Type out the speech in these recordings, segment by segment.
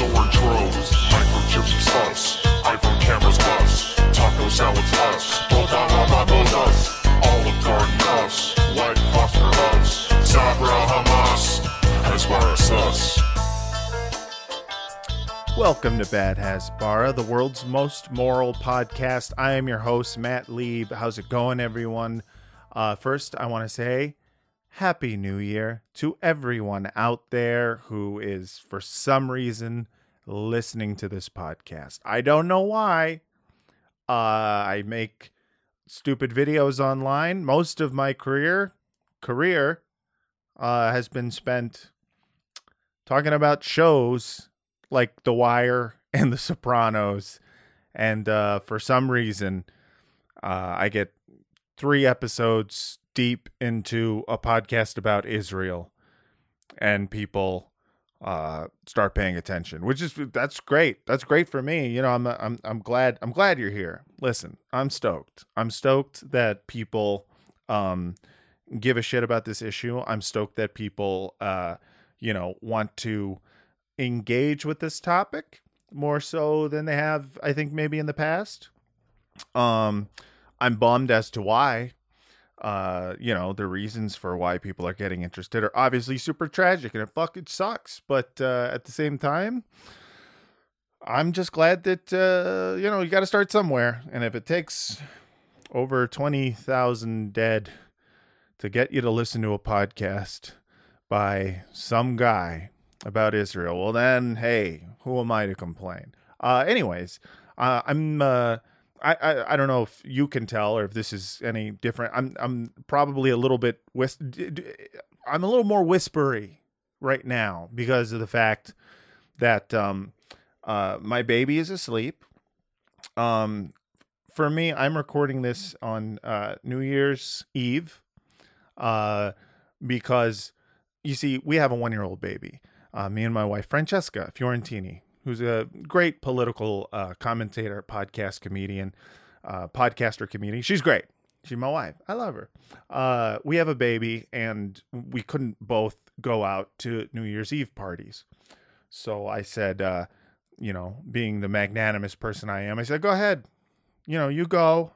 orange rose. Microchips us. iPhone cameras us. Taco salads us. Botas us. Olive Garden us. White Foster us. Sabra Hamas. Hasbara us. Welcome to Bad Hasbara, the world's most moral podcast. I am your host, Matt Lieb. How's it going, everyone? Uh, first, I want to say Happy New Year to everyone out there who is, for some reason, listening to this podcast. I don't know why. Uh, I make stupid videos online. Most of my career career uh, has been spent talking about shows like The Wire and The Sopranos. And uh, for some reason, uh, I get three episodes deep into a podcast about Israel, and people uh, start paying attention, which is that's great. That's great for me. You know, I'm I'm I'm glad I'm glad you're here. Listen, I'm stoked. I'm stoked that people um, give a shit about this issue. I'm stoked that people uh, you know want to engage with this topic more so than they have, I think, maybe in the past. Um, I'm bummed as to why. Uh, you know, the reasons for why people are getting interested are obviously super tragic and it fucking sucks. But uh, at the same time, I'm just glad that, uh, you know, you got to start somewhere. And if it takes over 20,000 dead to get you to listen to a podcast by some guy about Israel, well, then, hey, who am I to complain? Uh, anyways, uh, I'm. Uh, I, I, I don't know if you can tell or if this is any different. I'm I'm probably a little bit whis- I'm a little more whispery right now because of the fact that um uh my baby is asleep. Um for me, I'm recording this on uh New Year's Eve. Uh because you see, we have a 1-year-old baby. Uh, me and my wife Francesca Fiorentini, who's a great political uh, commentator, podcast comedian, uh, podcaster comedian. She's great. She's my wife. I love her. Uh, we have a baby, and we couldn't both go out to New Year's Eve parties. So I said, uh, you know, being the magnanimous person I am, I said, go ahead. You know, you go,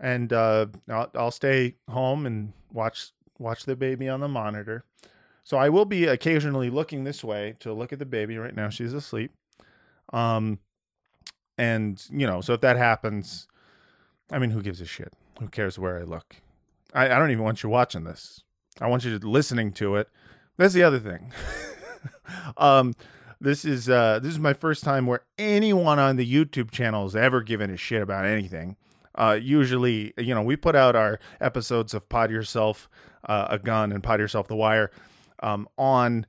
and uh, I'll, I'll stay home and watch watch the baby on the monitor. So I will be occasionally looking this way to look at the baby. Right now, she's asleep. Um, and you know, so if that happens, I mean, who gives a shit? Who cares where I look? I, I don't even want you watching this. I want you listening to it. That's the other thing. um, this is uh, this is my first time where anyone on the YouTube channel has ever given a shit about anything. Uh, usually, you know, we put out our episodes of Pod Yourself uh, a Gun and Pod Yourself the Wire um, on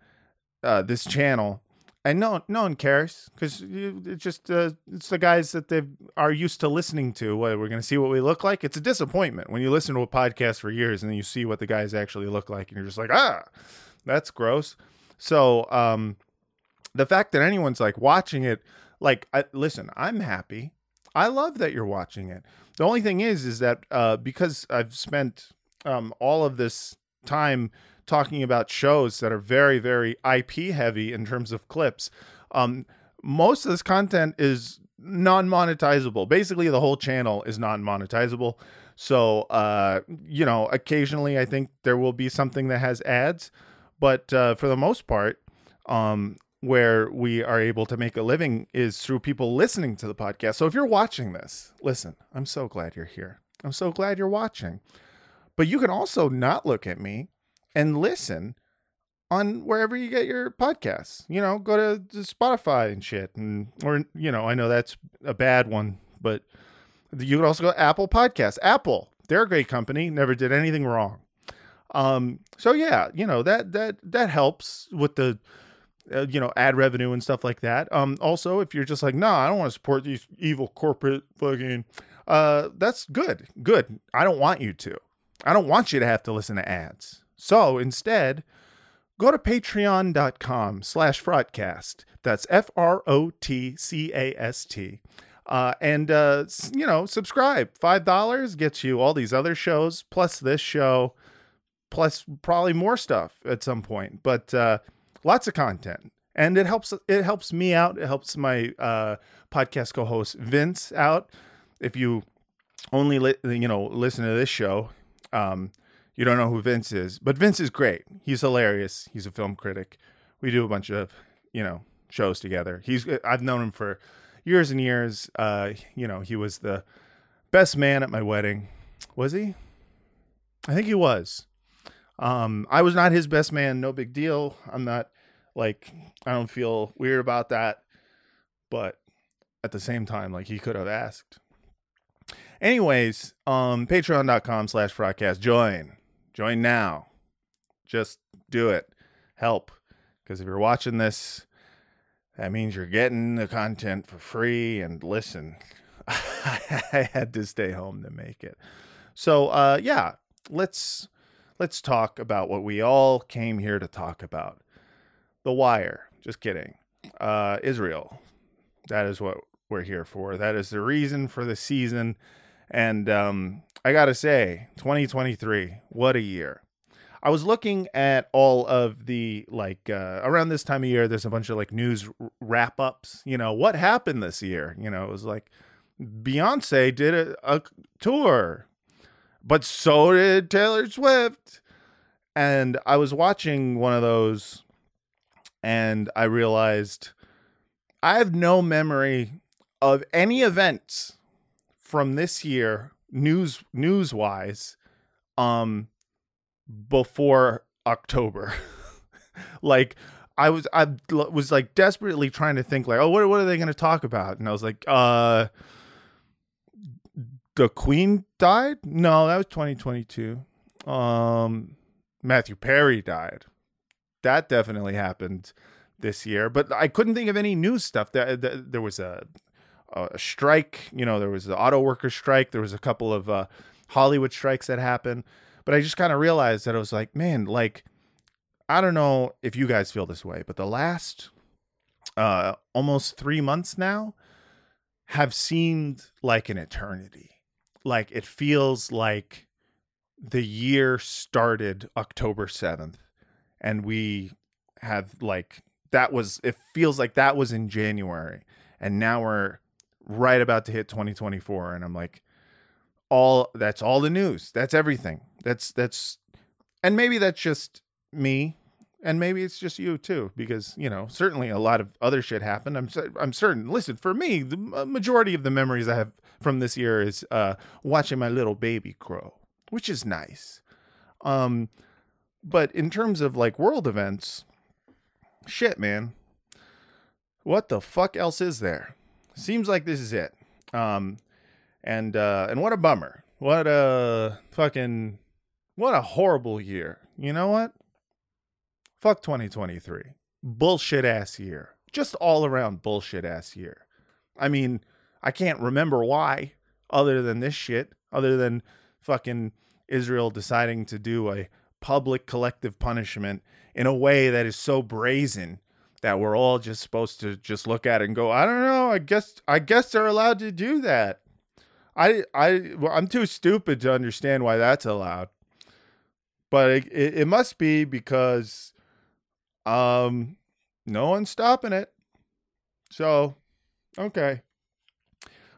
uh, this channel, and no no one cares because it's just uh, it's the guys that they are used to listening to. What we're going to see what we look like. It's a disappointment when you listen to a podcast for years and then you see what the guys actually look like, and you're just like, ah, that's gross. So um, the fact that anyone's like watching it, like, I, listen, I'm happy. I love that you're watching it. The only thing is, is that uh, because I've spent um, all of this time talking about shows that are very, very IP heavy in terms of clips. Um, most of this content is non monetizable. Basically, the whole channel is non monetizable. So, uh, you know, occasionally I think there will be something that has ads, but uh, for the most part, um, where we are able to make a living is through people listening to the podcast. So if you're watching this, listen, I'm so glad you're here. I'm so glad you're watching. But you can also not look at me and listen on wherever you get your podcasts. You know, go to, Spotify and shit, and or you know, I know that's a bad one, but you could also go Apple Podcasts. Apple, they're a great company. Never did anything wrong. Um, so yeah, you know that that that helps with the uh, you know ad revenue and stuff like that. Um, also, if you're just like, no, nah, I don't want to support these evil corporate fucking, uh, that's good, good. I don't want you to. I don't want you to have to listen to ads. So instead, go to patreon.com slash frotcast. That's F R O T C A S T. Uh, and, uh, you know, subscribe. $5 gets you all these other shows, plus this show, plus probably more stuff at some point. But uh, lots of content. and it helps it helps me out. It helps my uh, podcast co-host Vince out. If you only li- you know listen to this show, um, you don't know who Vince is, but Vince is great. He's hilarious. He's a film critic. We do a bunch of you know shows together. He's I've known him for years and years. Uh, you know, he was the best man at my wedding. Was he? I think he was. Um, I was not his best man. No big deal. I'm not like I don't feel weird about that, but at the same time, like he could have asked. Anyways, um, patreon.com slash frotcast. Join. Join now. Just do it. Help. Because if you're watching this, that means you're getting the content for free and listen. I had to stay home to make it. So uh yeah, let's let's talk about what we all came here to talk about. The Wire. Just kidding. Uh Israel. That is what we're here for. That is the reason for the season. And um I got to say, 2023, what a year. I was looking at all of the like uh, around this time of year. There's a bunch of like news wrap ups. You know what happened this year. You know it was like Beyonce did a, a tour, but so did Taylor Swift. And I was watching one of those, and I realized I have no memory of any events from this year news news wise um before October. like I was I was like desperately trying to think like, oh, what what are they going to talk about? And I was like, uh, the Queen died. No, that was 2022. Um, Matthew Perry died. That definitely happened this year, but I couldn't think of any news stuff. That, there was a a strike. You know, there was the auto worker strike. There was a couple of uh, Hollywood strikes that happened. But I just kind of realized that I was like, man, like, I don't know if you guys feel this way, but the last uh, almost three months now have seemed like an eternity. Like it feels like the year started October 7th and we have like that was it feels like that was in January and now we're right about to hit 2024 and I'm like all that's all the news. That's everything. That's that's and maybe that's just me and maybe it's just you too because you know certainly a lot of other shit happened i'm i'm certain listen for me the majority of the memories i have from this year is uh watching my little baby grow which is nice um but in terms of like world events shit man what the fuck else is there seems like this is it um and uh and what a bummer what a fucking what a horrible year. You know what? Fuck 2023. Bullshit ass year. Just all around bullshit ass year. I mean, I can't remember why, other than this shit, other than fucking Israel deciding to do a public collective punishment in a way that is so brazen that we're all just supposed to just look at it and go, I don't know, I guess I guess they're allowed to do that. I I well, I'm too stupid to understand why that's allowed but it, it, it must be because um no one's stopping it. So, okay.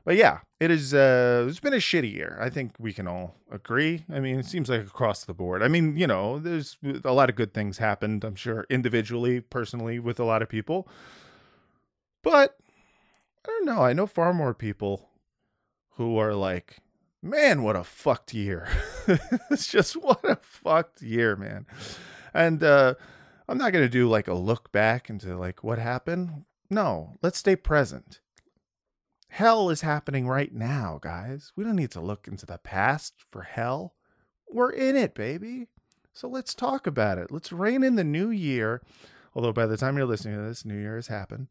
But yeah, it is uh it's been a shitty year. I think we can all agree. I mean, it seems like across the board. I mean, you know, there's a lot of good things happened, I'm sure, individually, personally with a lot of people. But I don't know. I know far more people who are like man, what a fucked year. it's just what a fucked year, man. And uh, I'm not to do like a look back into like what happened. No, let's stay present. Hell is happening right now, guys. We don't need to look into the past for hell. We're in it, baby. So let's talk about it. Let's rein in the new year. Although by the time you're listening to this, New Year has happened.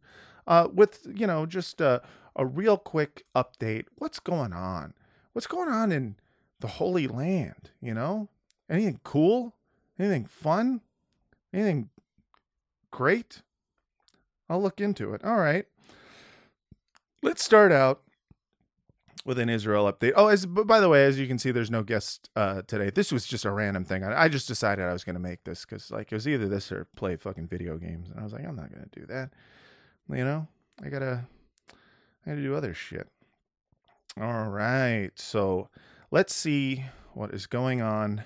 Uh, with you know just a, a real quick update. What's going on? what's going on in the Holy Land? You know, anything cool? Anything fun? Anything great? I'll look into it. All right. Let's start out with an Israel update. Oh, as by the way, as you can see, there's no guest uh, today. This was just a random thing. I, I just decided I was going to make this because like it was either this or play fucking video games, and I was like, I'm not going to do that. You know, I gotta, I gotta do other shit. All right, so let's see what is going on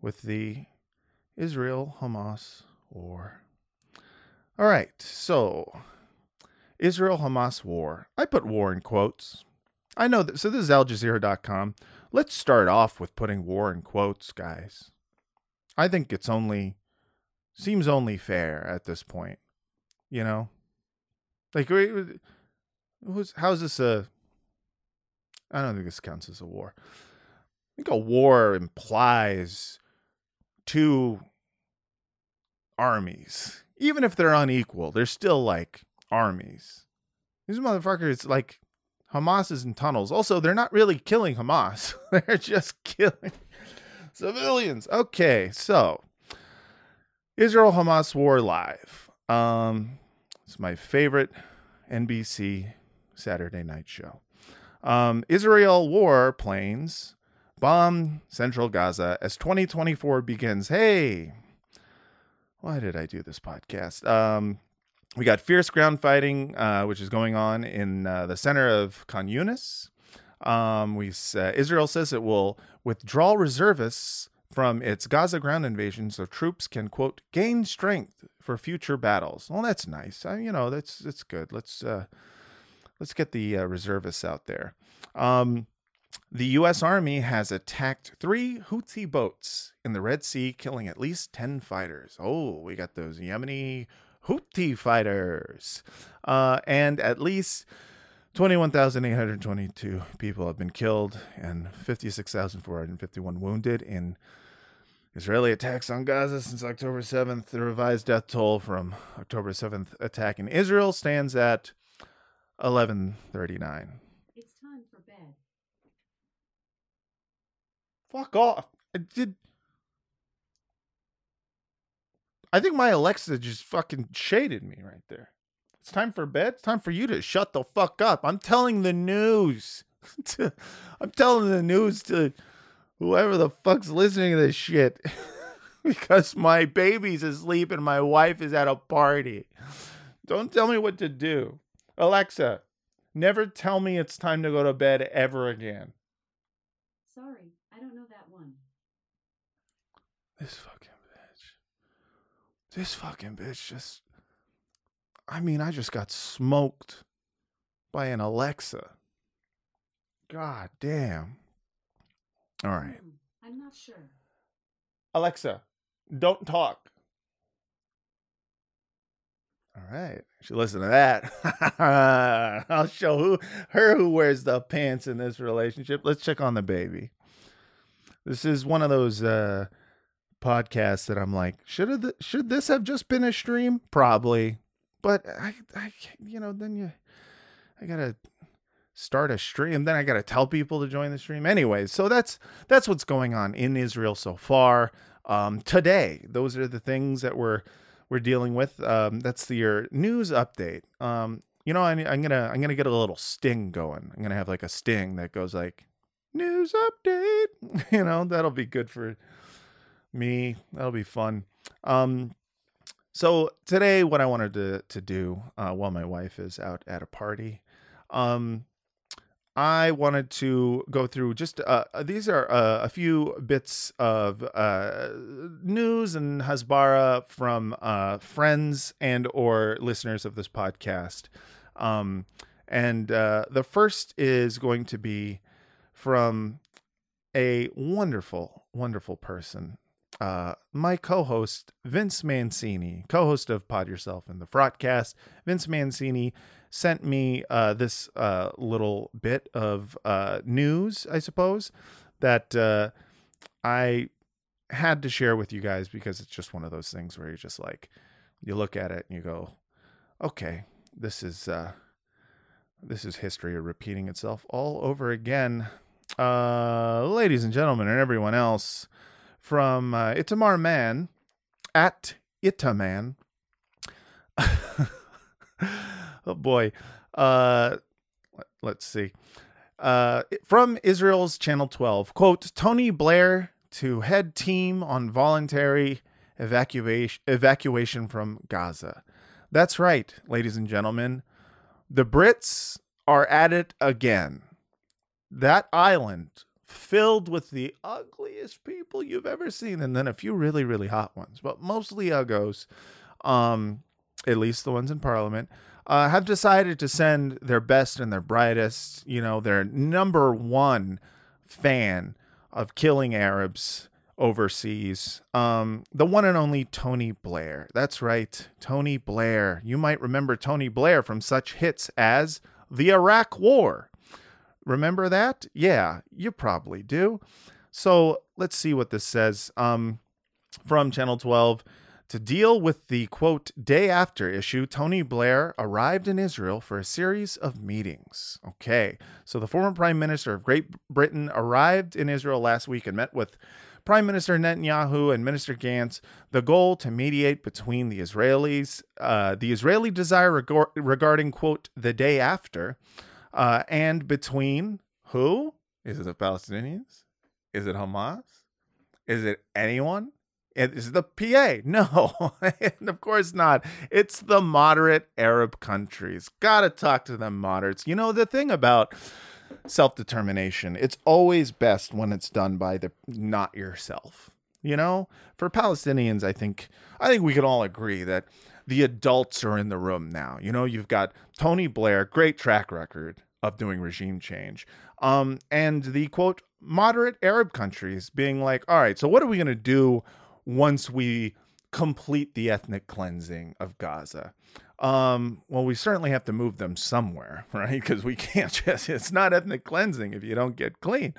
with the Israel Hamas war. All right, so Israel Hamas war. I put war in quotes. I know that. So this is AlJazeera.com. Let's start off with putting war in quotes, guys. I think it's only seems only fair at this point. You know, like who's how's this a? I don't think this counts as a war. I think a war implies two armies, even if they're unequal. They're still like armies. These motherfuckers like Hamas is in tunnels. Also, they're not really killing Hamas. they're just killing civilians. Okay, so Israel Hamas war live. Um it's my favorite NBC Saturday night show. Um, Israel war planes bomb central Gaza as 2024 begins. Hey, why did I do this podcast? Um, we got fierce ground fighting, uh, which is going on in uh, the center of Khan Yunis. Um, we uh, Israel says it will withdraw reservists from its Gaza ground invasion so troops can quote gain strength for future battles. Well, that's nice. I, you know, that's that's good. Let's uh, let's get the uh, reservists out there. Um, the U.S. Army has attacked three Houthi boats in the Red Sea, killing at least ten fighters. Oh, we got those Yemeni Houthi fighters, uh, and at least 21,822 people have been killed and 56,451 wounded in Israeli attacks on Gaza since October 7th. The revised death toll from October 7th attack in Israel stands at 1139. It's time for bed. Fuck off. I did. I think my Alexa just fucking shaded me right there. It's time for bed. It's time for you to shut the fuck up. I'm telling the news. I'm telling the news to whoever the fuck's listening to this shit because my baby's asleep and my wife is at a party. Don't tell me what to do. Alexa, never tell me it's time to go to bed ever again. Sorry, I don't know that one. This fucking. This fucking bitch just. I mean, I just got smoked by an Alexa. God damn. All right. Hmm, I'm not sure. Alexa, don't talk. All right. She listen to that. I'll show who her who wears the pants in this relationship. Let's check on the baby. This is one of those uh podcasts that I'm like, should have should this have just been a stream? Probably. But I I you know, then you I got to start a stream then i got to tell people to join the stream anyways so that's that's what's going on in israel so far. Um, today those are the things that we're we're dealing with. Um, that's the your news update. Um, you know I, i'm gonna i'm gonna get a little sting going. I'm gonna have like a sting that goes like news update. You know that'll be good for me that'll be fun um so today what i wanted to to do uh, while my wife is out at a party um I wanted to go through just uh, these are uh, a few bits of uh, news and hasbara from uh, friends and or listeners of this podcast. Um, and uh, the first is going to be from a wonderful, wonderful person. Uh, my co-host Vince Mancini, co-host of Pod Yourself and the Frotcast, Vince Mancini sent me uh, this uh, little bit of uh, news, I suppose, that uh, I had to share with you guys because it's just one of those things where you're just like, you look at it and you go, okay, this is uh, this is history repeating itself all over again. Ladies and gentlemen, and everyone else, from uh, Itamar Man at Itaman. oh boy. Uh, let's see. Uh, from Israel's Channel 12, quote, Tony Blair to head team on voluntary evacuation, evacuation from Gaza. That's right, ladies and gentlemen. The Brits are at it again. That island filled with the ugliest people you've ever seen, and then a few really, really hot ones, but mostly uggos, um, at least the ones in Parliament, uh, have decided to send their best and their brightest, you know, their number one fan of killing Arabs overseas. Um, the one and only Tony Blair. That's right, Tony Blair. You might remember Tony Blair from such hits as the Iraq War. Remember that? Yeah, you probably do. So let's see what this says um, from Channel 12. To deal with the quote day after issue, Tony Blair arrived in Israel for a series of meetings. Okay, so the former Prime Minister of Great Britain arrived in Israel last week and met with Prime Minister Netanyahu and Minister Gantz. The goal to mediate between the Israelis, uh, the Israeli desire reg- regarding quote the day after, uh, and between who? Is it the Palestinians? Is it Hamas? Is it anyone? Is it the PA? No, and of course not. It's the moderate Arab countries. Gotta talk to them moderates. You know, the thing about self determination, it's always best when it's done by the not yourself. You know, for Palestinians, I think I think we can all agree that the adults are in the room now. You know, you've got Tony Blair, great track record of doing regime change. Um, and the quote moderate Arab countries being like, all right, so what are we gonna do once we complete the ethnic cleansing of Gaza? Um, well, we certainly have to move them somewhere, right? Because we can't just, it's not ethnic cleansing if you don't get clean.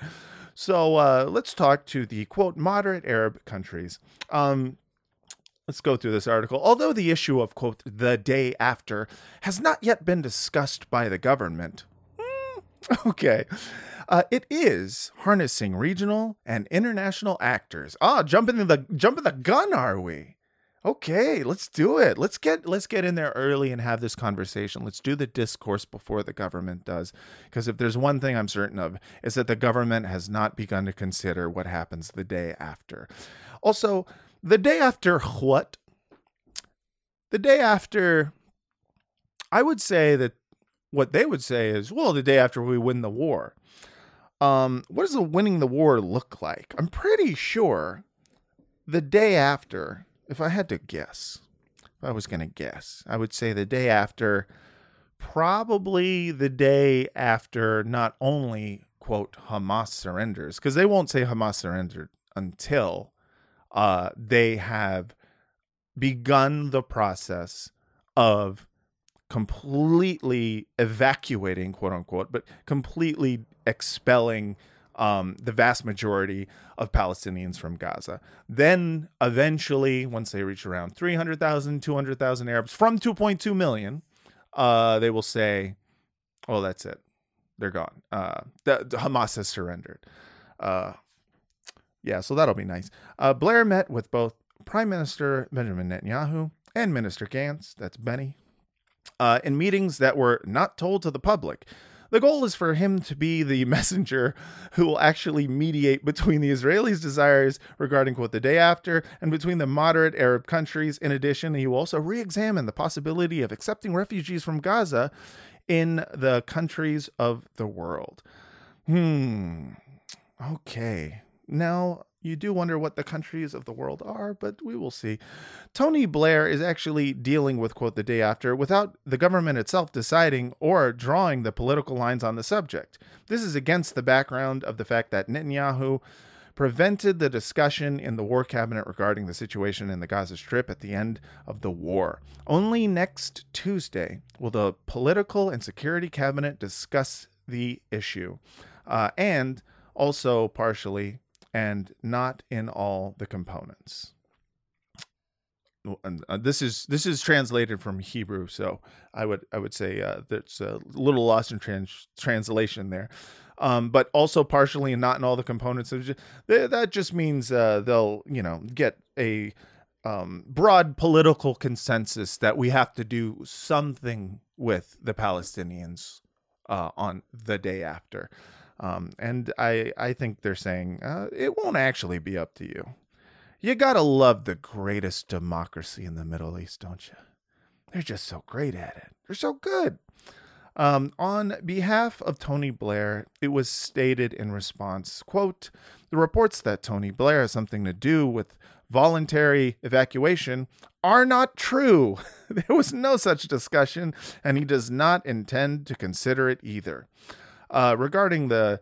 So uh, let's talk to the quote moderate Arab countries. Um, let's go through this article. Although the issue of quote the day after has not yet been discussed by the government, hmm, okay, uh, it is harnessing regional and international actors. Ah, jumping the jumping the gun, are we? Okay, let's do it. Let's get let's get in there early and have this conversation. Let's do the discourse before the government does. Because if there's one thing I'm certain of, is that the government has not begun to consider what happens the day after. Also, the day after what? The day after I would say that what they would say is, well, the day after we win the war. Um, what does the winning the war look like? I'm pretty sure the day after if I had to guess, if I was going to guess, I would say the day after, probably the day after not only, quote, Hamas surrenders, because they won't say Hamas surrendered until uh, they have begun the process of completely evacuating, quote unquote, but completely expelling um, the vast majority of Palestinians from Gaza. Then, eventually, once they reach around 300,000, 200,000 Arabs from 2.2 million, uh, they will say, "Oh, that's it. They're gone. Uh, the, the Hamas has surrendered." Uh, yeah, so that'll be nice. Uh, Blair met with both Prime Minister Benjamin Netanyahu and Minister Gantz, that's Benny, uh, in meetings that were not told to the public. The goal is for him to be the messenger who will actually mediate between the Israelis' desires regarding quote the day after and between the moderate Arab countries. In addition, he will also re-examine the possibility of accepting refugees from Gaza in the countries of the world. Hmm. Okay. Now, you do wonder what the countries of the world are, but we will see. Tony Blair is actually dealing with, quote, the day after without the government itself deciding or drawing the political lines on the subject. This is against the background of the fact that Netanyahu prevented the discussion in the war cabinet regarding the situation in the Gaza Strip at the end of the war. Only next Tuesday will the political and security cabinet discuss the issue. Uh, and also partially and not in all the components. And uh, this is this is translated from Hebrew, so I would I would say uh, there's a little lost in trans- translation there, um, but also partially and not in all the components. Just, that just means uh, they'll you know get a um, broad political consensus that we have to do something with the Palestinians uh, on the day after. Um, and I, I think they're saying uh, it won't actually be up to you. You gotta love the greatest democracy in the Middle East, don't you? They're just so great at it. They're so good. Um, on behalf of Tony Blair, it was stated in response, quote, the reports that Tony Blair has something to do with voluntary evacuation are not true. there was no such discussion, and he does not intend to consider it either. Uh, regarding the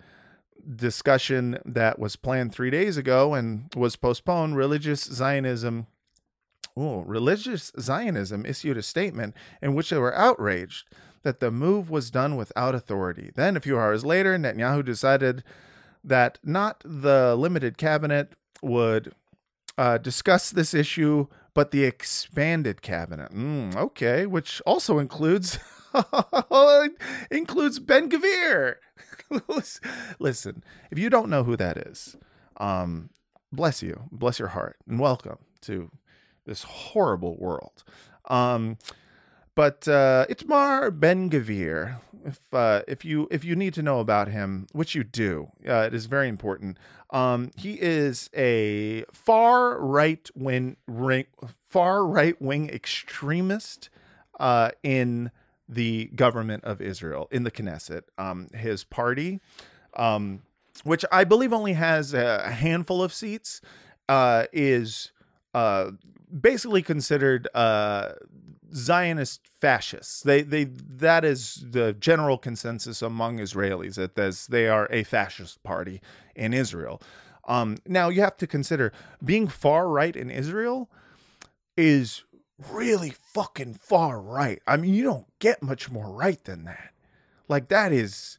discussion that was planned three days ago and was postponed, religious Zionism. Oh, religious Zionism issued a statement in which they were outraged that the move was done without authority. Then, a few hours later, Netanyahu decided that not the limited cabinet would uh, discuss this issue, but the expanded cabinet. Mm, okay, which also includes includes Ben Gvir. Listen, if you don't know who that is, um, bless you, bless your heart, and welcome to this horrible world. Um, but uh, Itamar Ben Gvir, if uh, if you if you need to know about him, which you do, uh, it is very important. Um, he is a far right wing far right wing extremist uh, in the government of Israel in the Knesset. Um, his party, um, which I believe only has a handful of seats, uh, is uh, basically considered uh, Zionist fascists. They they that is the general consensus among Israelis that they are a fascist party in Israel. Um, now you have to consider being far right in Israel is really fucking far right. I mean, you don't get much more right than that. Like that is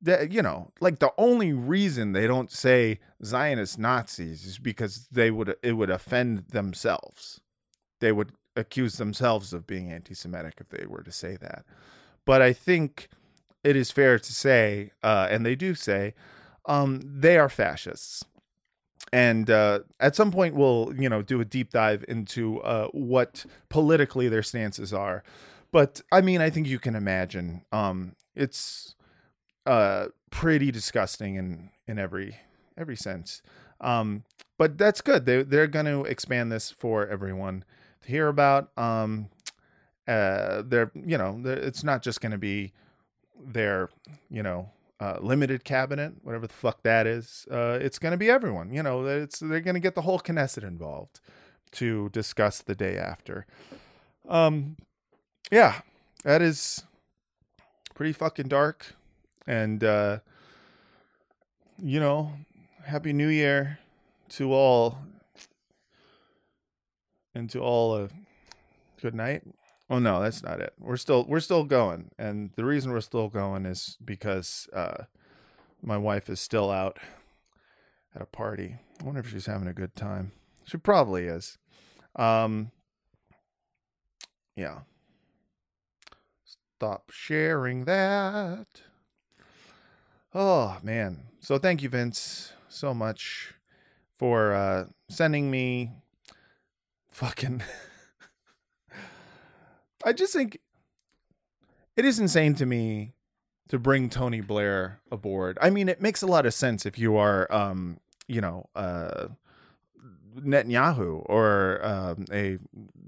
that you know, like the only reason they don't say Zionist Nazis is because they would it would offend themselves. They would accuse themselves of being anti-Semitic if they were to say that. But I think it is fair to say, uh, and they do say, um, they are fascists and uh, at some point we'll you know do a deep dive into uh, what politically their stances are. But i mean i think you can imagine um, it's uh, pretty disgusting in in every every sense. Um, but that's good. They, they're going to expand this for everyone to hear about. Um, uh, they're you know it's not just going to be their you know uh, limited cabinet, whatever the fuck that is, uh, it's going to be everyone. You know, it's they're going to get the whole Knesset involved to discuss the day after. Um, yeah, that is pretty fucking dark, and uh, you know, happy New Year to all, and to all a good night. Oh no, that's not it. We're still we're still going, and the reason we're still going is because uh, my wife is still out at a party. I wonder if she's having a good time. She probably is. Um, yeah. Stop sharing that. Oh man. So thank you, Vince, so much for uh, sending me fucking. I just think it is insane to me to bring Tony Blair aboard. I mean, it makes a lot of sense if you are, um, you know, uh, Netanyahu or um, a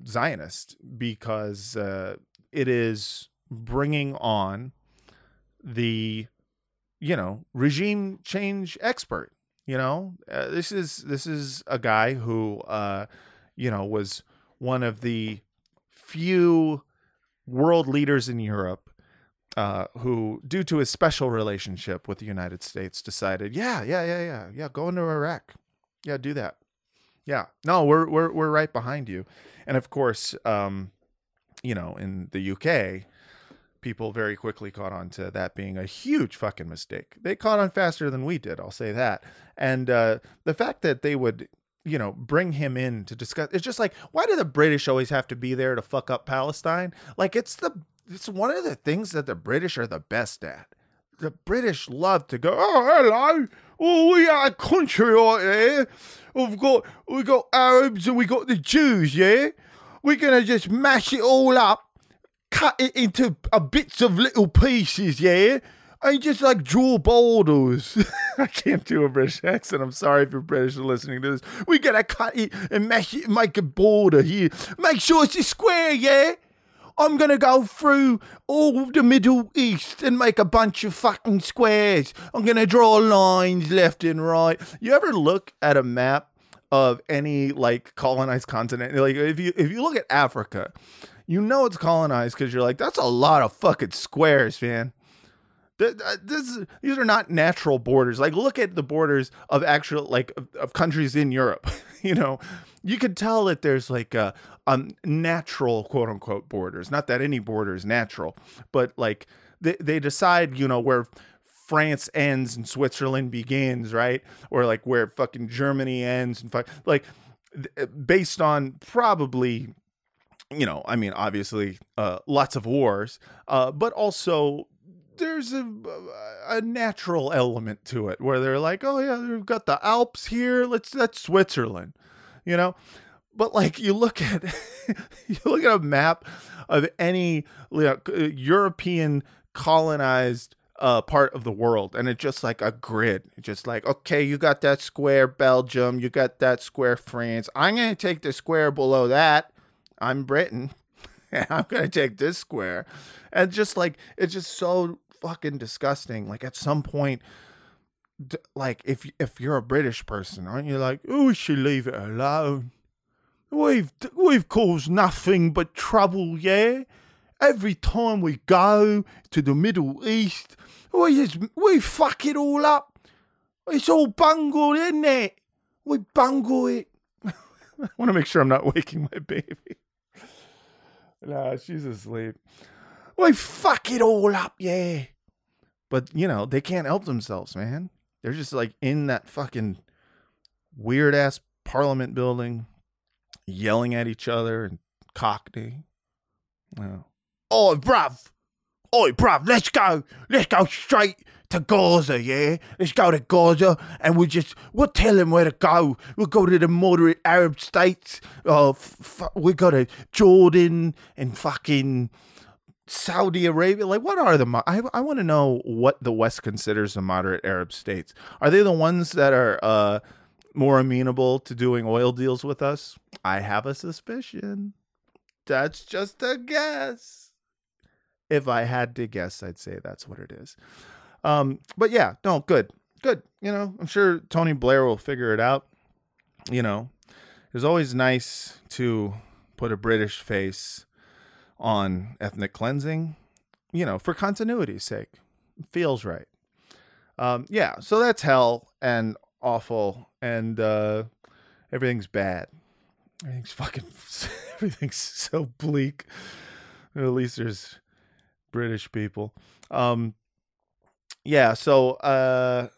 Zionist because uh, it is bringing on the, you know, regime change expert. You know, uh, this is this is a guy who, uh, you know, was one of the few world leaders in Europe uh, who, due to his special relationship with the United States, decided, yeah, yeah, yeah, yeah, yeah, go into Iraq, yeah, do that, yeah. No, we're we're we're right behind you, and of course, um, you know, in the UK, people very quickly caught on to that being a huge fucking mistake. They caught on faster than we did, I'll say that. And uh, the fact that they would you know, bring him in to discuss. It's just like, why do the British always have to be there to fuck up Palestine? Like, it's the it's one of the things that the British are the best at. The British love to go, oh hello, oh we are a country right here. We've got we got Arabs and we got the Jews, yeah. We're gonna just mash it all up, cut it into bits of little pieces, yeah, and just like draw borders. I can't do a British accent. I'm sorry if you're British listening to this. We gotta cut it and make a border here. Make sure it's a square, yeah. I'm gonna go through all the Middle East and make a bunch of fucking squares. I'm gonna draw lines left and right. You ever look at a map of any like colonized continent? Like if you if you look at Africa, you know it's colonized because you're like, that's a lot of fucking squares, man. Th- This, these are not natural borders. Like, look at the borders of actual, like, of, of countries in Europe. you know, you could tell that there's like a um natural quote unquote borders. Not that any border is natural, but like they they decide, you know, where France ends and Switzerland begins, right? Or like where fucking Germany ends and fuck like based on probably you know, I mean, obviously, uh, lots of wars, uh, but also there's a a natural element to it where they're like, oh yeah, we've got the Alps here. Let's that's Switzerland, you know. But like you look at you look at a map of any you know, European colonized uh, part of the world, and it's just like a grid. It's just like, okay, you got that square Belgium, you got that square France. I'm gonna take the square below that. I'm Britain. I'm gonna take this square. And just like it's just so fucking disgusting. Like at some point, d- like if if you're a British person, aren't you like, oh, we should leave it alone? We've we've caused nothing but trouble, yeah. Every time we go to the Middle East, we just we fuck it all up. It's all bungled, isn't it? We bungle it. I want to make sure I'm not waking my baby. Nah, she's asleep. We fuck it all up, yeah. But you know, they can't help themselves, man. They're just like in that fucking weird ass parliament building, yelling at each other and cockney. Oh. Bruv. Oi, bruv, let's go. Let's go straight to Gaza, yeah? Let's go to Gaza and we'll just, we'll tell them where to go. We'll go to the moderate Arab states. Oh, f- f- we'll go to Jordan and fucking Saudi Arabia. Like, what are the, mo- I, I want to know what the West considers the moderate Arab states. Are they the ones that are, uh, more amenable to doing oil deals with us? I have a suspicion. That's just a guess. If I had to guess, I'd say that's what it is. Um, but yeah, no, good, good. You know, I'm sure Tony Blair will figure it out. You know, it's always nice to put a British face on ethnic cleansing. You know, for continuity's sake, feels right. Um, yeah, so that's hell and awful, and uh, everything's bad. Everything's fucking. Everything's so bleak. At least there's British people. Um, yeah. So uh,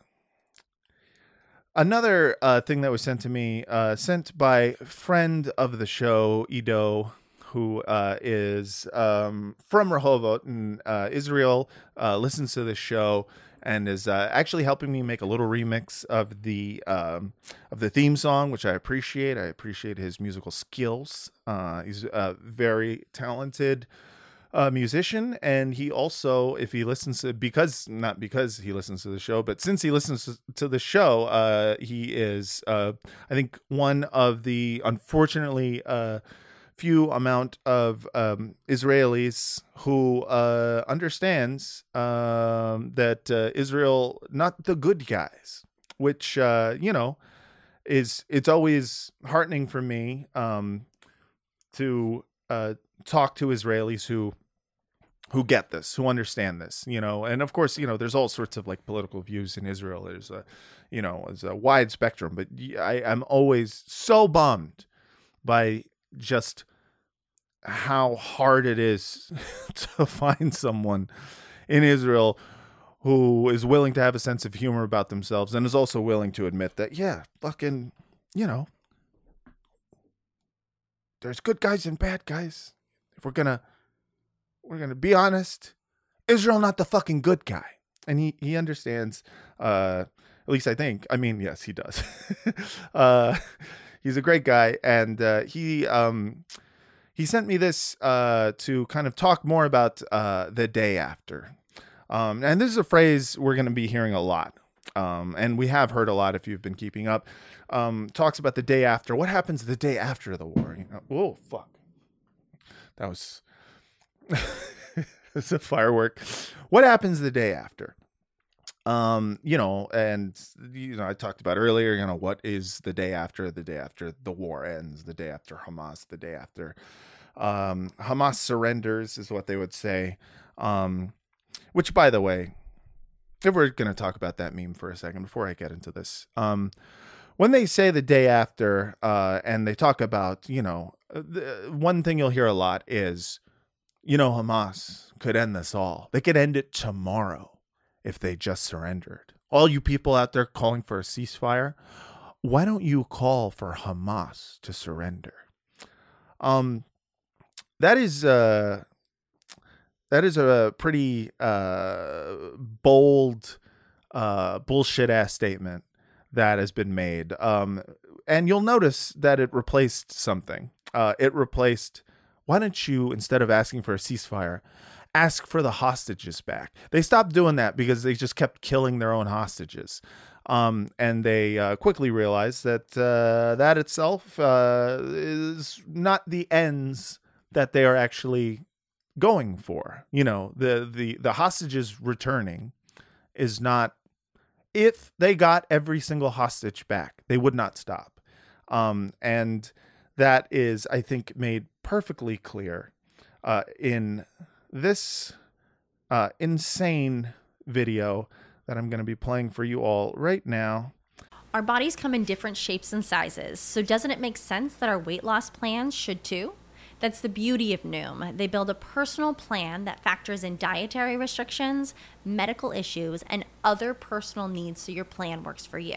another uh, thing that was sent to me, uh, sent by friend of the show, Ido, who uh, is um, from Rehovot in uh, Israel, uh, listens to this show and is uh, actually helping me make a little remix of the um, of the theme song, which I appreciate. I appreciate his musical skills. Uh, he's a very talented uh, musician, and he also, if he listens to, because not because he listens to the show, but since he listens to- the show, he is, I think, one of the unfortunately few amount of um, Israelis who uh, understands um, that uh, Israel not the good guys, which uh, you know is it's always heartening for me um, to uh, talk to Israelis who who get this, who understand this, you know, and of course, you know, there's all sorts of like political views in Israel. There's a, you know, there's a wide spectrum, but I, I'm always so bummed by just how hard it is to find someone in Israel who is willing to have a sense of humor about themselves and is also willing to admit that, yeah, fucking, you know, there's good guys and bad guys. If we're gonna we're gonna be honest, Israel not the fucking good guy. And he he understands uh at least I think. I mean, yes, he does. uh he's a great guy and uh he um he sent me this uh, to kind of talk more about uh, the day after. Um, and this is a phrase we're going to be hearing a lot. Um, and we have heard a lot if you've been keeping up. Um, talks about the day after. What happens the day after the war? You know, oh, fuck. That was. it's a firework. What happens the day after? Um you know and you know i talked about earlier you know what is the day after the day after the war ends the day after hamas the day after um hamas surrenders is what they would say. Um which by the way if we're going to talk about that meme for a second before i get into this um when they say the day after uh and they talk about you know the, one thing you'll hear a lot is you know hamas could end this all. They could end it tomorrow if they just surrendered. All you people out there calling for a ceasefire, why don't you call for Hamas to surrender? Um, that is uh, that is a pretty uh, bold, uh, bullshit ass statement that has been made. Um, and you'll notice that it replaced something. Uh, it replaced. Why don't you, instead of asking for a ceasefire, ask for the hostages back. They stopped doing that because they just kept killing their own hostages. Um, and they uh, quickly realized that uh, that itself uh, is not the ends that they are actually going for. You know, the the the hostages returning is not. If they got every single hostage back, they would not stop. Um, and that is, I think, made perfectly clear uh, in this uh, insane video that I'm going to be playing for you all right now. Our bodies come in different shapes and sizes, so doesn't it make sense that our weight loss plans should too? That's the beauty of Noom. They build a personal plan that factors in dietary restrictions, medical issues, and other personal needs so your plan works for you.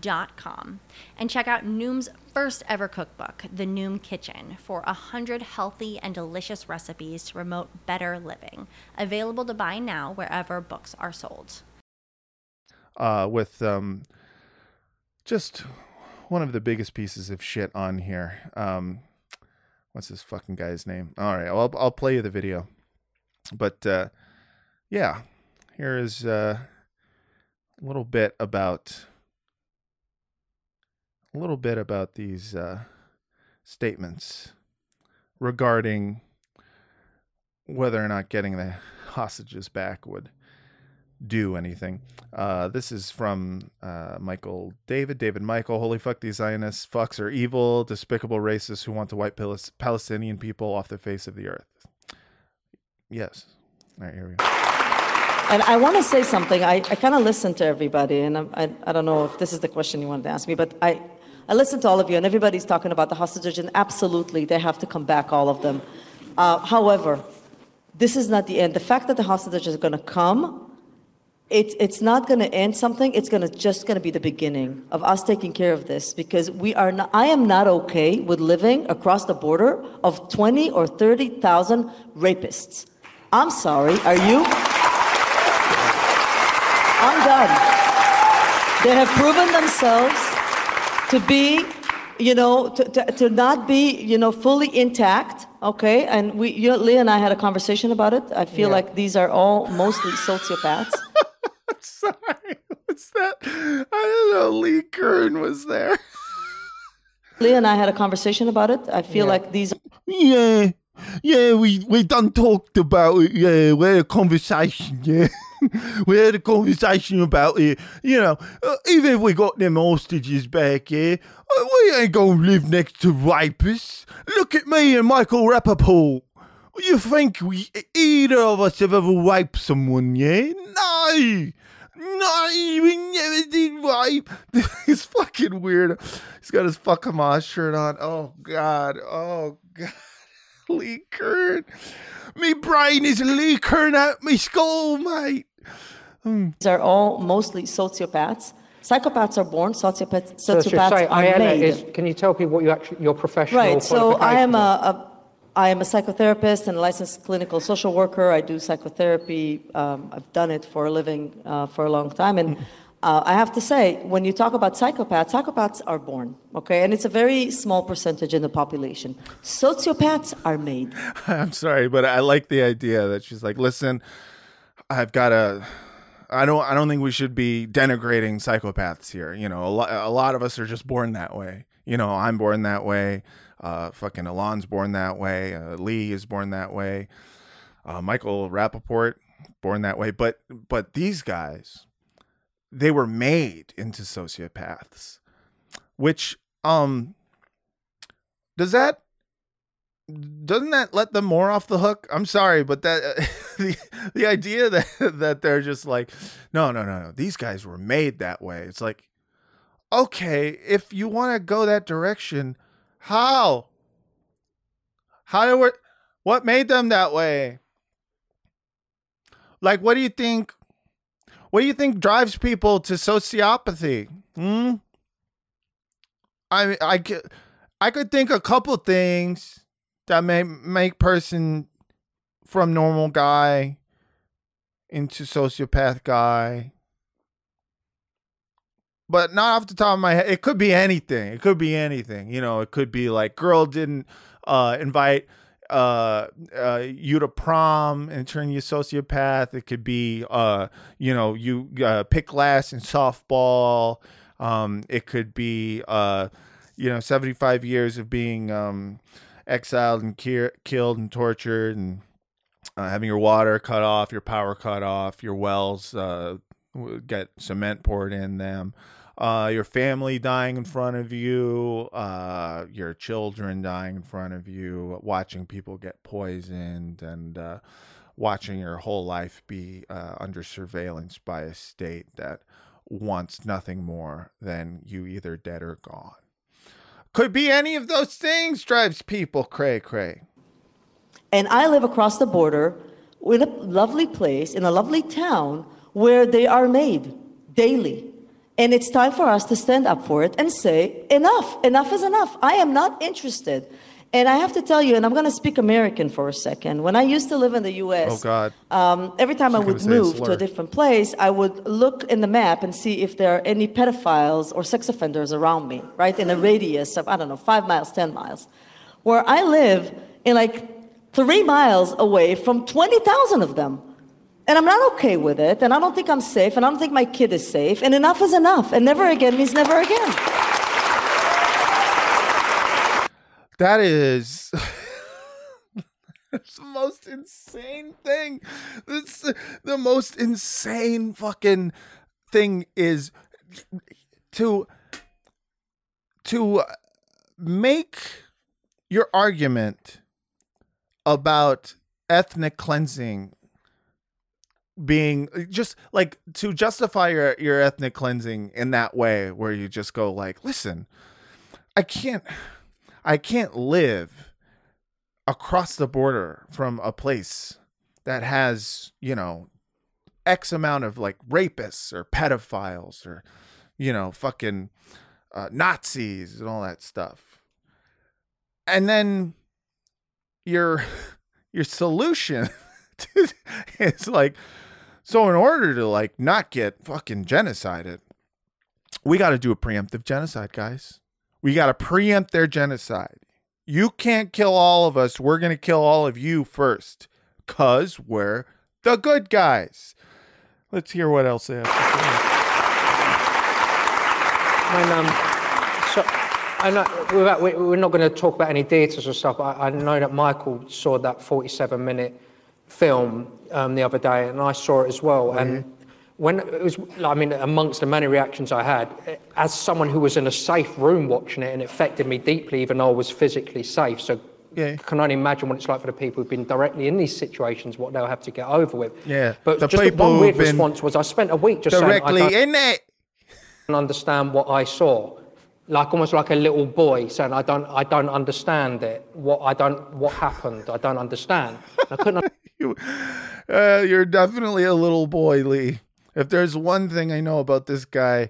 Dot com and check out Noom's first ever cookbook, The Noom Kitchen, for a hundred healthy and delicious recipes to promote better living. Available to buy now wherever books are sold. Uh, with um, just one of the biggest pieces of shit on here. Um, what's this fucking guy's name? All right, I'll I'll play you the video. But uh, yeah, here is uh, a little bit about a little bit about these uh, statements regarding whether or not getting the hostages back would do anything. Uh, this is from uh, Michael David. David Michael. Holy fuck, these Zionists fucks are evil, despicable racists who want to wipe Palis- Palestinian people off the face of the earth. Yes. All right, here we go. And I want to say something. I, I kind of listened to everybody, and I, I, I don't know if this is the question you wanted to ask me, but I, I listened to all of you, and everybody's talking about the hostages, and absolutely, they have to come back, all of them. Uh, however, this is not the end. The fact that the hostages are going to come, it, it's not going to end something. It's going to just going to be the beginning of us taking care of this because we are. Not, I am not okay with living across the border of 20 or 30,000 rapists. I'm sorry. Are you? I'm done. They have proven themselves to be, you know, to, to, to not be, you know, fully intact. Okay, and we, you know, Leah and I had a conversation about it. I feel Yeah. like these are all mostly sociopaths. Sorry. What's that? I don't know. Lee Kern was there. Leah and I had a conversation about it. I feel Yeah. like these Yeah, yeah, we we done talked about it. Yeah, we had a conversation. Yeah, we had a conversation about it. You know, uh, even if we got them hostages back here, uh, we ain't gonna live next to rapists. Look at me and Michael Rapaport. You think we either of us have ever raped someone? Yeah, no, not even everything right. He's fucking weird. He's got his fucking Hamas shirt on. Oh god. Oh god. Lee Kern. Me brain is leaking out me skull, mate. These are all mostly sociopaths. Psychopaths are born, sociopaths, So I should sociopaths are Ayala made. is, can you tell people what you actually, your professional Right. So I am qualification a, a I am a psychotherapist and a licensed clinical social worker. I do psychotherapy. Um, I've done it for a living uh, for a long time, and uh, I have to say, when you talk about psychopaths, psychopaths are born. Okay, and it's a very small percentage in the population. Sociopaths are made. I'm sorry, but I like the idea that she's like, listen, I've got to. I don't. I don't think we should be denigrating psychopaths here. You know, a lot. A lot of us are just born that way. You know, I'm born that way. Uh, fucking Alon's born that way. Uh, Lee is born that way. Uh, Michael Rapaport born that way. But but these guys, they were made into sociopaths, which um, does that doesn't that let them more off the hook? I'm sorry, but that the the idea that that they're just like, no, no, no, no. These guys were made that way. It's like, okay, if you want to go that direction, how? How do we, what made them that way? Like, what do you think? What do you think drives people to sociopathy? Hmm. I I could I could think a couple things that may make person from normal guy into sociopath guy. But not off the top of my head. It could be anything. It could be anything. You know, it could be like girl didn't uh, invite uh, uh, you to prom and turn you sociopath. It could be, uh, you know, you uh, pick last in softball. Um, it could be, uh, you know, 75 years of being um, exiled and ki- killed and tortured and uh, having your water cut off, your power cut off, your wells uh, get cement poured in them, uh, your family dying in front of you, uh, your children dying in front of you, watching people get poisoned, and uh, watching your whole life be uh, under surveillance by a state that wants nothing more than you either dead or gone. Could be any of those things drives people cray cray. And I live across the border in a lovely place, in a lovely town where they are made daily. And it's time for us to stand up for it and say, enough, enough is enough. I am not interested. And I have to tell you, and I'm going to speak American for a second. When I used to live in the US, Oh, God. um, every time I would say a move to a different place, I would look in the map and see if there are any pedophiles or sex offenders around me, right? In a radius of, I don't know, five miles, 10 miles. Where I live in like three miles away from 20,000 of them. And I'm not okay with it, and I don't think I'm safe, and I don't think my kid is safe, and enough is enough, and never again means never again. That is it's the most insane thing. It's the most insane fucking thing is to to make your argument about ethnic cleansing being just like to justify your your ethnic cleansing in that way where you just go like listen I can't I can't live across the border from a place that has, you know, X amount of like rapists or pedophiles or, you know, fucking uh, Nazis and all that stuff. And then your your solution is like so in order to like not get fucking genocided, we got to do a preemptive genocide, guys. We got to preempt their genocide. You can't kill all of us. We're going to kill all of you first because we're the good guys. Let's hear what else they have to say. When, um, so, I know, without, we- we're not going to talk about any details or stuff, but I, I know that Michael saw that 47 minute film um, the other day, and I saw it as well. And when it was, I mean, amongst the many reactions I had, as someone who was in a safe room watching it, and it affected me deeply, even though I was physically safe. So Yeah. can only imagine what it's like for the people who've been directly in these situations, what they'll have to get over with. Yeah, But the just one weird response was I spent a week just saying I Directly in it. And understand what I saw. Like almost like a little boy saying, I don't, I don't understand it. What I don't, what happened? I don't understand. I couldn't You, uh, you're definitely a little boy, Lee. If there's one thing I know about this guy,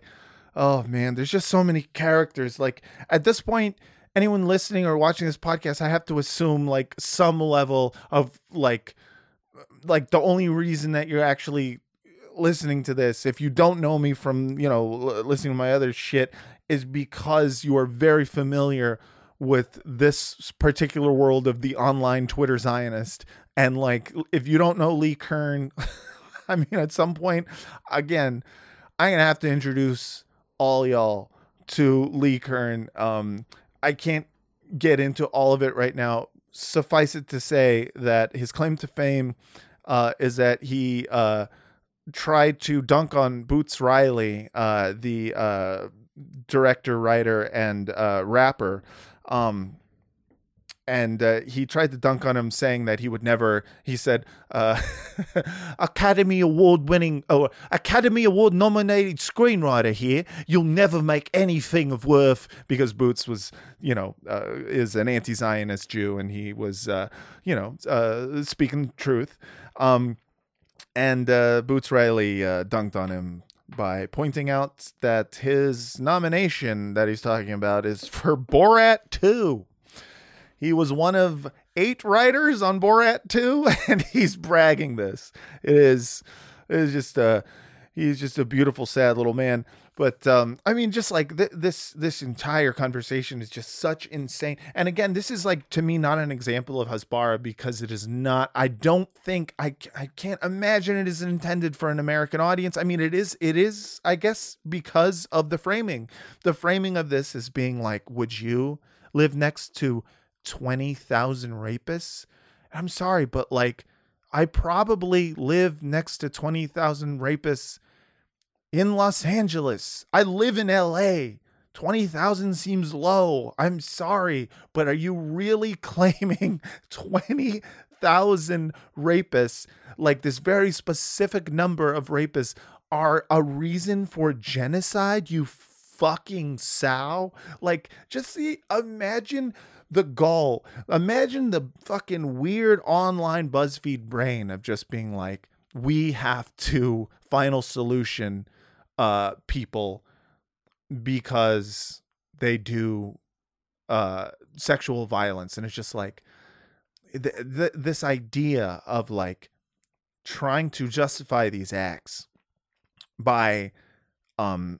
oh man, there's just so many characters. Like at this point, anyone listening or watching this podcast, I have to assume like some level of like, like the only reason that you're actually listening to this, if you don't know me from you know listening to my other shit, is because you are very familiar with this particular world of the online Twitter Zionist. And like, if you don't know Lee Kern, I mean, at some point, again, I'm gonna have to introduce all y'all to Lee Kern. Um, I can't get into all of it right now. Suffice it to say that his claim to fame uh, is that he uh, tried to dunk on Boots Riley, uh, the uh, director, writer, and uh, rapper. Um, and uh, he tried to dunk on him, saying that he would never. He said, uh, "Academy Award winning, oh, Academy Award nominated screenwriter here. You'll never make anything of worth." Because Boots was, you know, uh, is an anti-Zionist Jew, and he was, uh, you know, uh, speaking truth. Um, and uh, Boots Riley dunked on him by pointing out that his nomination that he's talking about is for Borat 2. He was one of eight writers on Borat 2, and he's bragging this. It is, it is just a, he's just a beautiful, sad little man. But um, I mean, just like th- this, this entire conversation is just such insane. And again, this is like to me not an example of Hasbara because it is not. I don't think I, I can't imagine it is intended for an American audience. I mean, it is, it is, I guess, because of the framing. The framing of this is being like, would you live next to 20,000 rapists? I'm sorry, but like, I probably live next to 20,000 rapists in Los Angeles. I live in LA. 20,000 seems low. I'm sorry, but are you really claiming 20,000 rapists, like this very specific number of rapists, are a reason for genocide? You fucking sow. Like, just see, imagine the gall. Imagine the fucking weird online BuzzFeed brain of just being like, we have to final solution uh people because they do uh sexual violence and it's just like th- th- this idea of like trying to justify these acts by um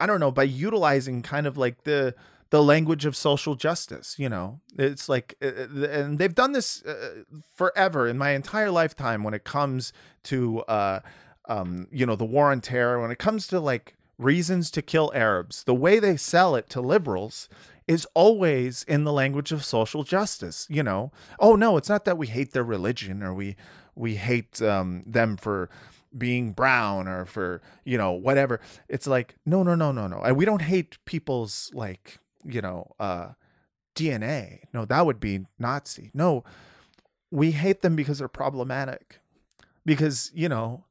i don't know by utilizing kind of like the the language of social justice you know? It's like uh, uh, and they've done this uh, forever in my entire lifetime when it comes to uh um you know the war on terror when it comes to like reasons to kill arabs the way they sell it to liberals is always in the language of social justice you know? Oh no it's not that we hate their religion or we we hate um them for being brown or for you know whatever. It's like no no no no no. And we don't hate people's like you know uh dna no that would be nazi. No we hate them because they're problematic. Because you know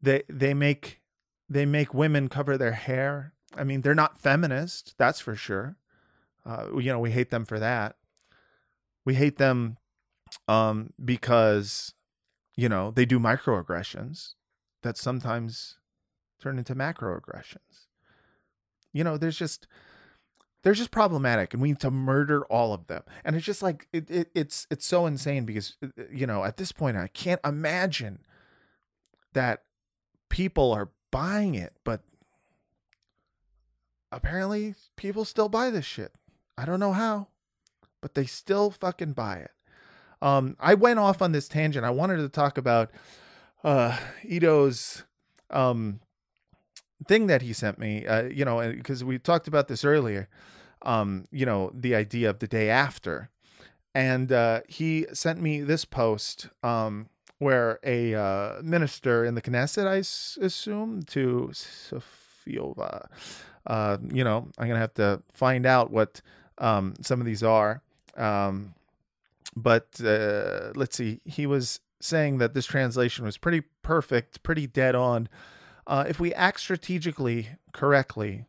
they they make they make women cover their hair. I mean they're not feminist that's for sure. Uh you know we hate them for that. We hate them um because you know they do microaggressions that sometimes turn into macroaggressions. You know there's just they're just problematic and we need to murder all of them. And it's just like it, it it's it's so insane because uh, you know at this point i can't imagine that people are buying it but apparently people still buy this shit. I don't know how but they still fucking buy it. Um i went off on this tangent. I wanted to talk about uh ito's um thing that he sent me uh you know because we talked about this earlier um you know the idea of the day after. And uh he sent me this post um where a uh minister in the knesset i s- assume to sofiova uh you know i'm gonna have to find out what um some of these are um but uh, let's see. He was saying that this translation was pretty perfect, pretty dead on. Uh, if we act strategically correctly,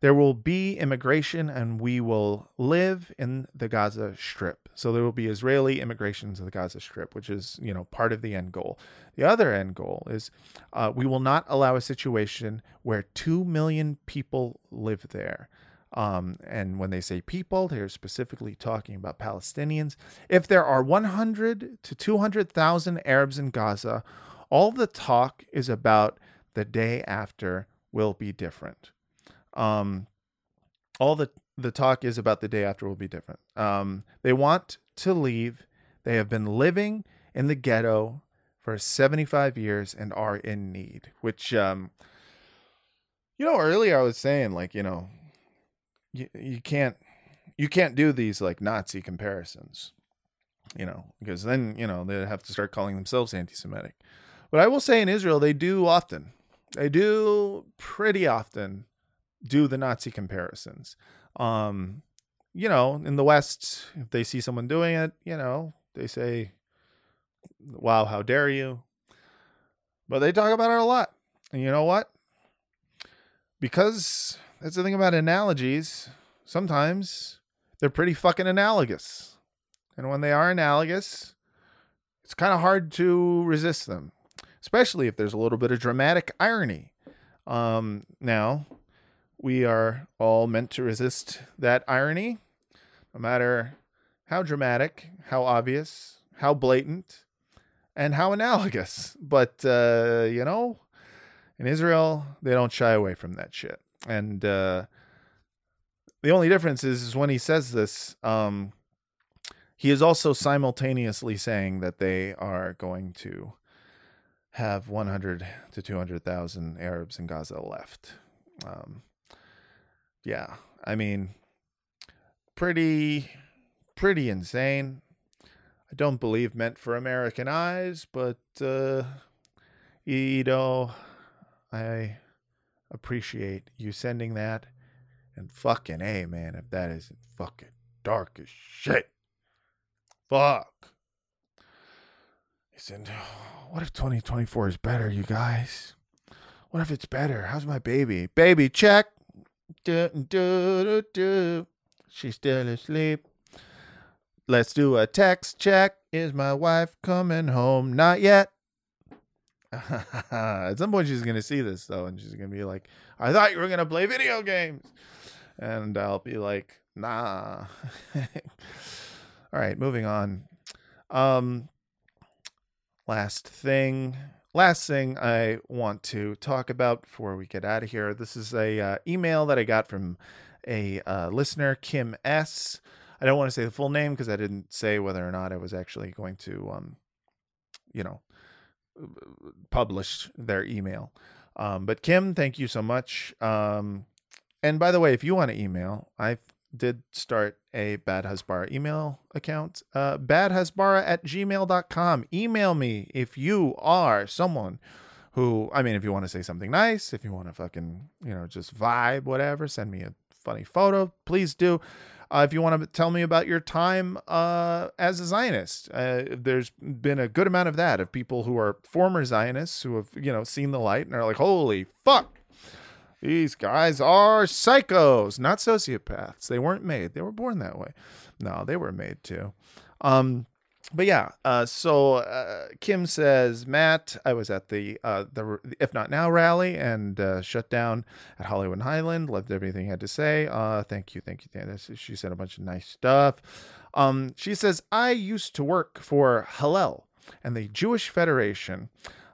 there will be immigration and we will live in the Gaza Strip. So there will be Israeli immigration to the Gaza Strip, which is, you know, part of the end goal. The other end goal is uh, we will not allow a situation where 2 million people live there. Um, and when they say people, they're specifically talking about Palestinians. If there are 100 to 200,000 Arabs in Gaza, all the talk is about the day after will be different. Um, all the the talk is about the day after will be different. Um, they want to leave. They have been living in the ghetto for 75 years and are in need. Which, um, you know, earlier I was saying like, you know, you, you can't you can't do these like Nazi comparisons, you know, because then you know they have to start calling themselves anti-Semitic. But I will say in Israel they do often, they do pretty often do the Nazi comparisons. Um, you know, in the West, if they see someone doing it, you know, they say, "Wow, how dare you!" But they talk about it a lot, and you know what? Because that's the thing about analogies. Sometimes they're pretty fucking analogous, and when they are analogous, it's kind of hard to resist them, especially if there's a little bit of dramatic irony. Um, now, we are all meant to resist that irony, no matter how dramatic, how obvious, how blatant, and how analogous. But, uh, you know, in Israel, they don't shy away from that shit. And uh, the only difference is, is when he says this, um, he is also simultaneously saying that they are going to have 100 to 200,000 Arabs in Gaza left. Um, yeah, I mean, pretty, pretty insane. I don't believe meant for American eyes, but uh, you know, I appreciate you sending that. And fucking a man, if that isn't fucking dark as shit. Fuck. He said, "What if 2024 is better, you guys? What if it's better? How's my baby? Baby, check. Du, du, du, du. She's still asleep. Let's do a text check. Is my wife coming home? Not yet. At some point, she's gonna see this though, and she's gonna be like, "I thought you were gonna play video games," and I'll be like, "Nah." All right, moving on. Um, last thing, last thing I want to talk about before we get out of here. This is a uh, email that I got from a uh, listener, Kim S. I don't want to say the full name because I didn't say whether or not I was actually going to, um, you know, publish their email. Um, but Kim, thank you so much. Um, and by the way, if you want to email, I did start a Bad Hasbara email account. Uh, badhasbara at gmail.com. Email me if you are someone who, I mean, if you want to say something nice, if you want to fucking, you know, just vibe, whatever, send me a funny photo, please do. Uh, if you want to tell me about your time uh, as a Zionist, uh, there's been a good amount of that of people who are former Zionists who have you know seen the light and are like, "Holy fuck, these guys are psychos, not sociopaths. They weren't made; they were born that way. No, they were made too." Um, but yeah, uh, so uh, Kim says, Matt, I was at the uh, the If Not Now rally and uh, shut down at Hollywood Highland. Loved everything he had to say. Uh, thank you, thank you, thank. She said a bunch of nice stuff. Um, she says, I used to work for Hillel and the Jewish Federation.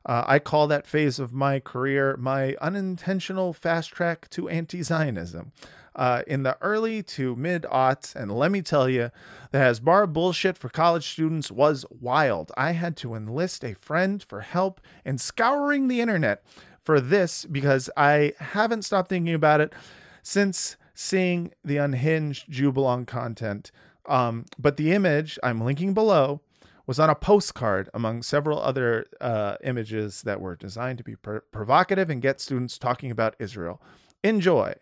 Uh, I call that phase of my career my unintentional fast track to anti Zionism. Uh, in the early to mid aughts, and let me tell you, the Hasbara bullshit for college students was wild. I had to enlist a friend for help in scouring the internet for this because I haven't stopped thinking about it since seeing the unhinged Jubalong content. Um, but the image I'm linking below was on a postcard among several other uh, images that were designed to be pr- provocative and get students talking about Israel. Enjoy.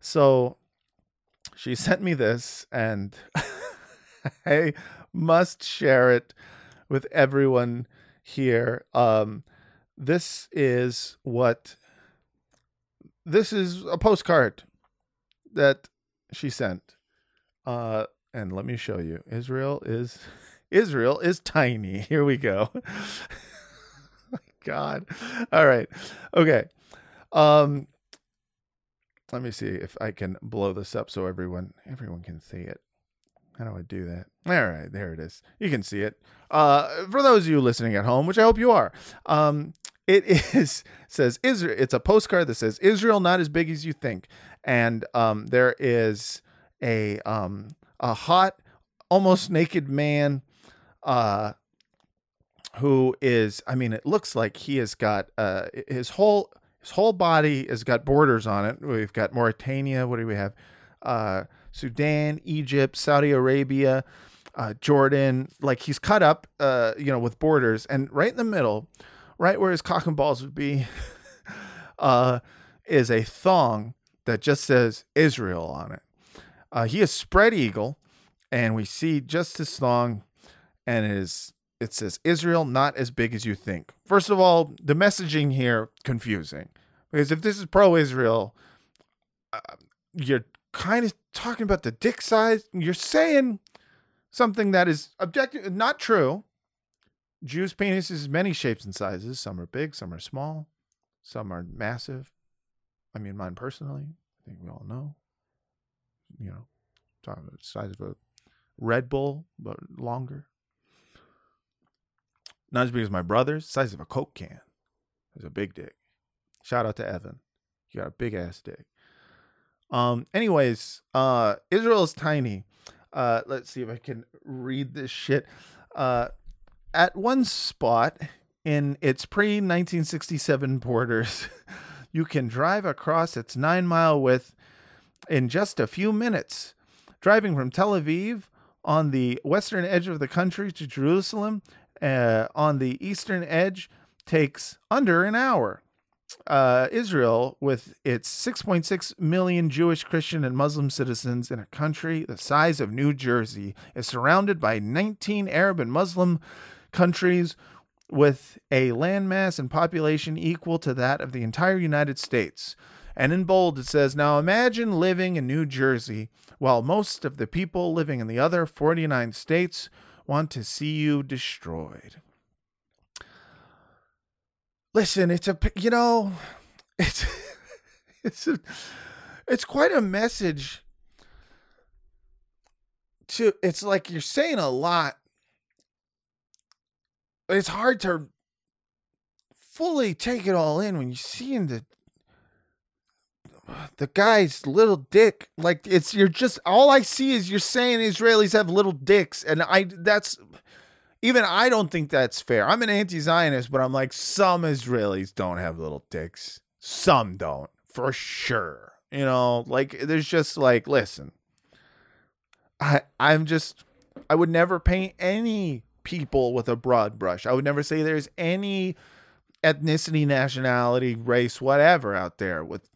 So she sent me this, and I must share it with everyone here. Um, this is what this is a postcard that she sent. Uh, and let me show you. Israel is Israel is tiny. Here we go. God. All right. Okay. Um let me see if I can blow this up so everyone everyone can see it. How do I do that? All right, there it is. You can see it. Uh, for those of you listening at home, which I hope you are, um, it is says Israel. It's a postcard that says Israel not as big as you think, and um, there is a um, a hot, almost naked man, uh, who is. I mean, it looks like he has got uh, his whole his whole body has got borders on it. We've got Mauritania. What do we have? Uh, Sudan, Egypt, Saudi Arabia, uh, Jordan. Like he's cut up, uh, you know, with borders, and right in the middle, right where his cock and balls would be, uh, is a thong that just says Israel on it. Uh, he is spread eagle, and we see just his thong, and it is it says Israel not as big as you think. First of all, the messaging here confusing because if this is pro-Israel, uh, you're kind of talking about the dick size. You're saying something that is objective, not true. Jews' penises many shapes and sizes. Some are big, some are small, some are massive. I mean, mine personally, I think we all know. You know, talking about the size of a Red Bull, but longer. Not as big as my brother's, size of a Coke can. It's a big dick. Shout out to Evan. You got a big ass dick. Um, anyways, uh, Israel is tiny. Uh, let's see if I can read this shit. Uh, at one spot in its pre 1967 borders, you can drive across its nine mile width in just a few minutes. Driving from Tel Aviv on the western edge of the country to Jerusalem uh, on the eastern edge takes under an hour. Uh, Israel, with its 6.6 million Jewish, Christian, and Muslim citizens in a country the size of New Jersey, is surrounded by 19 Arab and Muslim countries with a landmass and population equal to that of the entire United States. And in bold, it says, Now imagine living in New Jersey while most of the people living in the other 49 states want to see you destroyed. Listen, it's a you know, it's it's a, it's quite a message to it's like you're saying a lot. It's hard to fully take it all in when you're seeing the the guy's little dick. Like it's you're just all i see is you're saying israelis have little dicks and i that's even i don't think that's fair. I'm an anti-zionist but i'm like some israelis don't have little dicks. Some don't for sure. You know like there's just like listen. I i'm just i would never paint any people with a broad brush. I would never say there's any ethnicity nationality race whatever out there with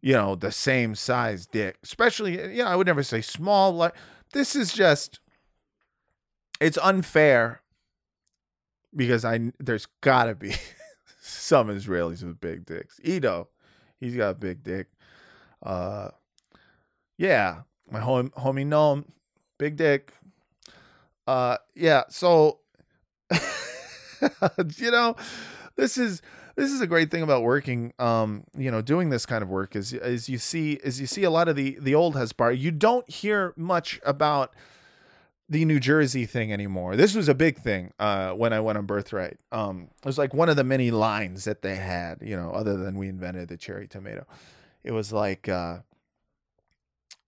you know, the same size dick. Especially, you know, I would never say small. Like this is just, it's unfair because I there's gotta be some Israelis with big dicks. Edo, he's got a big dick. Uh, yeah, my home homie Noam, big dick. Uh, yeah. So, you know, this is this is a great thing about working um you know doing this kind of work is is you see is you see a lot of the the old hasbar you don't hear much about the New Jersey thing anymore. This was a big thing uh, when I went on Birthright. Um, it was like one of the many lines that they had, you know, other than we invented the cherry tomato. It was like, uh,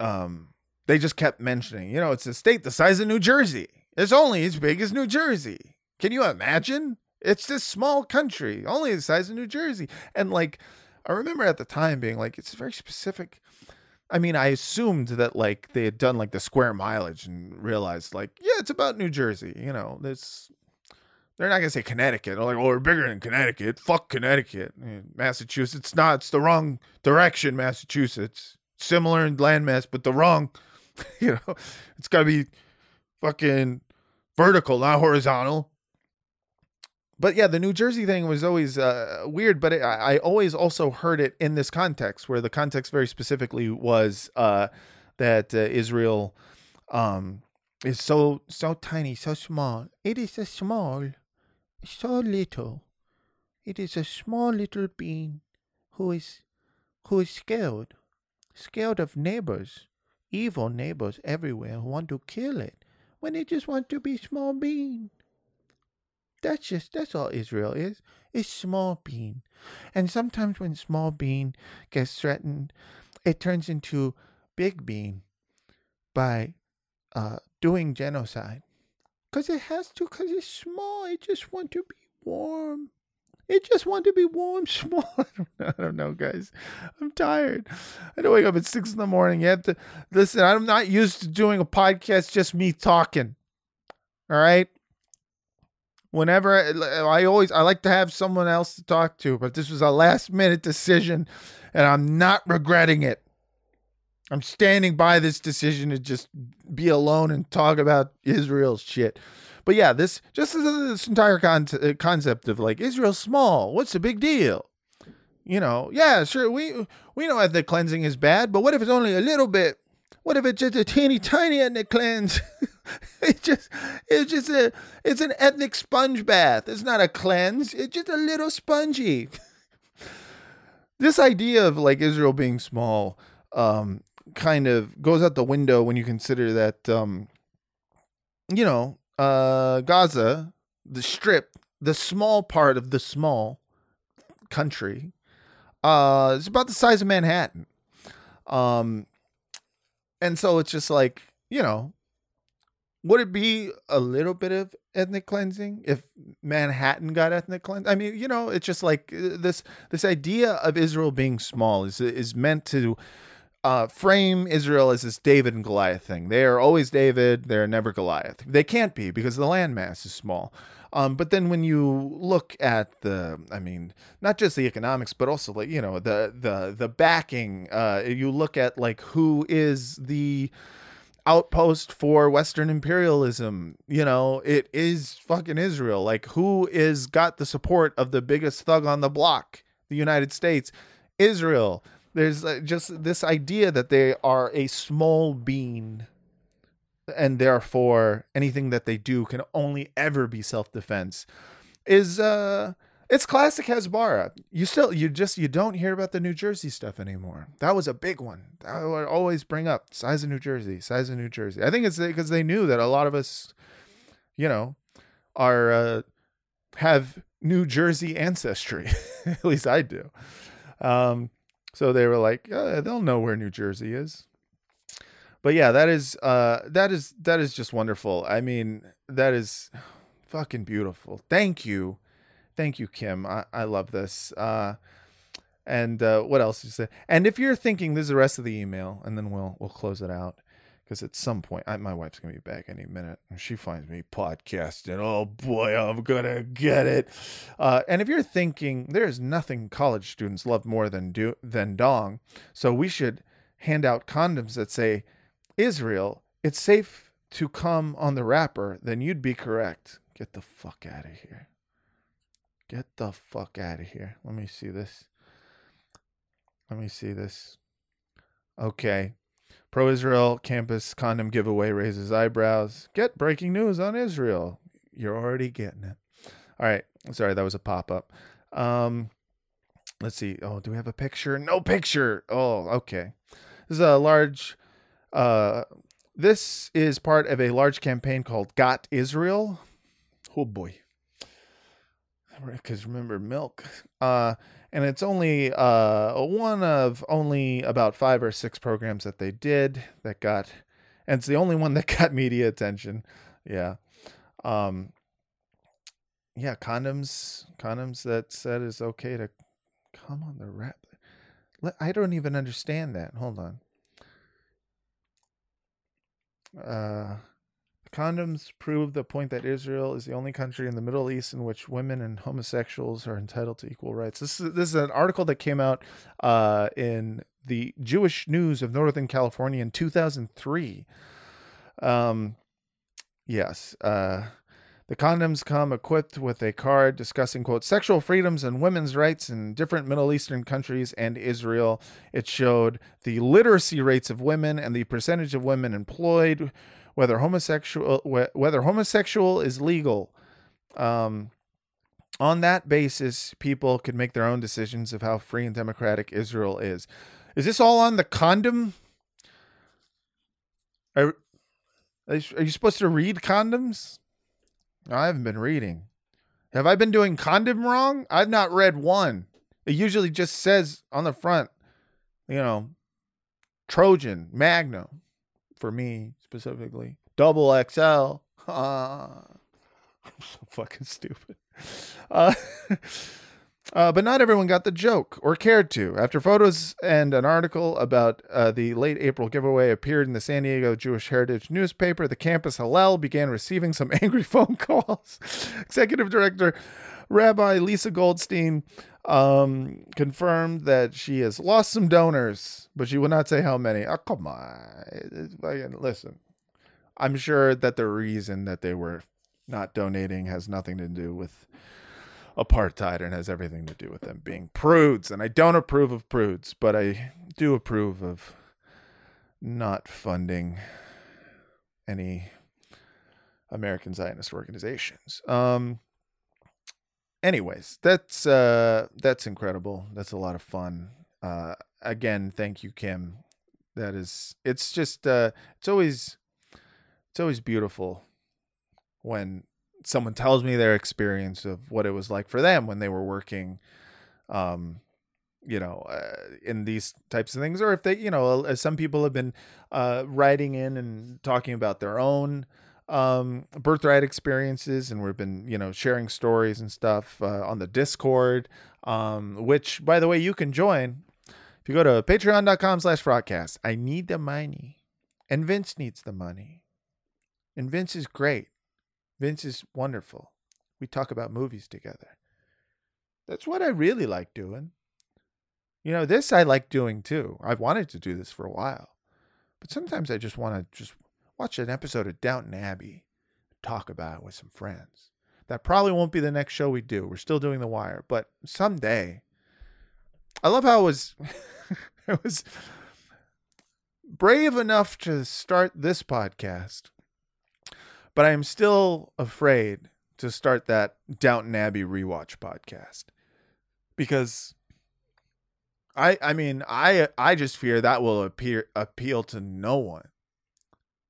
um, they just kept mentioning, you know, it's a state the size of New Jersey. It's only as big as New Jersey. Can you imagine? It's this small country, only the size of New Jersey. And like, I remember at the time being like, it's very specific. I mean, I assumed that like they had done like the square mileage and realized like, yeah, it's about New Jersey. You know, this they're not gonna say Connecticut. They're like, oh, we're bigger than Connecticut. Fuck Connecticut. Massachusetts, not. It's the wrong direction. Massachusetts, similar in landmass, but the wrong. You know, it's gotta be fucking vertical, not horizontal. But yeah, the New Jersey thing was always uh, weird, but it, I, always also heard it in this context, where the context very specifically was uh, that uh, Israel um, is so so tiny, so small. It is so small, so little. It is a small little being who is who is scared, scared of neighbors, evil neighbors everywhere who want to kill it when it just wants to be small bean. That's just that's all Israel is. It's small bean. And sometimes when small bean gets threatened, it turns into big bean by uh, doing genocide. Cause it has to, cause it's small. It just want to be warm. It just want to be warm, small. I don't know, I don't know, guys. I'm tired. I don't wake up at six in the morning. You have to listen. I'm not used to doing a podcast, just me talking. All right. Whenever I, I always I like to have someone else to talk to, but this was a last minute decision, and I'm not regretting it. I'm standing by this decision to just be alone and talk about Israel's shit. But yeah, this just this entire con- uh, concept of like Israel's small. What's the big deal? You know, yeah, sure. We we know ethnic cleansing is bad, but what if it's only a little bit? What if it's just a teeny tiny ethnic cleanse? it's just it's just a it's an ethnic sponge bath. It's not a cleanse. It's just a little spongy. this idea of like Israel being small um kind of goes out the window when you consider that um you know uh Gaza the strip the small part of the small country uh is about the size of Manhattan um and so it's just like you know would it be a little bit of ethnic cleansing if Manhattan got ethnic cleanse? I mean, you know, it's just like uh, this this idea of Israel being small is is meant to uh, frame Israel as this David and Goliath thing. They are always David, they're never Goliath. They can't be because the landmass is small. Um, but then when you look at the, I mean, not just the economics, but also like you know the the the backing. Uh, you look at like who is the outpost for Western imperialism. You know, it is fucking Israel. Like, who is got the support of the biggest thug on the block? The United States, Israel. There's uh, just this idea that they are a small bean, and therefore anything that they do can only ever be self defense. Is uh it's classic Hasbara. You still you just you don't hear about the New Jersey stuff anymore. That was a big one. I would always bring up size of New Jersey, size of New Jersey. I think it's because they knew that a lot of us, you know, are uh, have New Jersey ancestry. At least I do. Um, so they were like, uh, they'll know where New Jersey is. But yeah, that is uh, that is that is just wonderful. I mean, that is fucking beautiful. Thank you Thank you, Kim. I, I love this. Uh, and uh, what else you say? And if you're thinking, this is the rest of the email, and then we'll we'll close it out because at some point, I, my wife's gonna be back any minute, and she finds me podcasting. Oh boy, I'm gonna get it. Uh, and if you're thinking, there's nothing college students love more than do than dong, so we should hand out condoms that say Israel. It's safe to come on the wrapper. Then you'd be correct. Get the fuck out of here. Get the fuck out of here. Let me see this. Let me see this. Okay. Pro Israel campus condom giveaway raises eyebrows. Get breaking news on Israel. You're already getting it. All right. Sorry, that was a pop up. Um, let's see. Oh, do we have a picture? No picture. Oh, okay. This is a large. Uh, this is part of a large campaign called Got Israel. Oh boy because remember milk. Uh and it's only uh one of only about five or six programs that they did that got and it's the only one that got media attention. Yeah. Um yeah condoms condoms that said is okay to come on the wrap i don't even understand that. Hold on. Uh Condoms prove the point that Israel is the only country in the Middle East in which women and homosexuals are entitled to equal rights. This is this is an article that came out uh, in the Jewish News of Northern California in 2003. Um, yes. Uh, the condoms come equipped with a card discussing, quote, sexual freedoms and women's rights in different Middle Eastern countries and Israel. It showed the literacy rates of women and the percentage of women employed, whether homosexual wh- whether homosexual is legal. Um, on that basis, people could make their own decisions of how free and democratic Israel is. Is this all on the condom? Are, are you supposed to read condoms? I haven't been reading. Have I been doing condom wrong? I've not read one. It usually just says on the front, you know, Trojan, Magnum, for me specifically, double XL. Ah, I'm so fucking stupid. Uh, uh, but not everyone got the joke or cared to. After photos and an article about uh, the late April giveaway appeared in the San Diego Jewish Heritage newspaper, the campus Hillel began receiving some angry phone calls. Executive Director Rabbi Lisa Goldstein um, confirmed that she has lost some donors, but she would not say how many. Oh, come on. Listen, I'm sure that the reason that they were not donating has nothing to do with apartheid and has everything to do with them being prudes. And I don't approve of prudes, but I do approve of not funding any American Zionist organizations. Um anyways, that's uh that's incredible. That's a lot of fun. Uh again, thank you Kim. That is it's just uh it's always it's always beautiful when someone tells me their experience of what it was like for them when they were working um you know uh, in these types of things or if they you know some people have been uh writing in and talking about their own um birthright experiences and we've been you know sharing stories and stuff uh, on the discord um which by the way you can join if you go to patreon.com slash frotcast i need the money and vince needs the money and vince is great Vince is wonderful. We talk about movies together. That's what I really like doing. You know, this I like doing too. I've wanted to do this for a while. But sometimes I just want to just watch an episode of Downton Abbey, talk about it with some friends. That probably won't be the next show we do. We're still doing The Wire, but someday. I love how it was it was brave enough to start this podcast but I am still afraid to start that Downton Abbey rewatch podcast because I I mean I I just fear that will appear appeal to no one.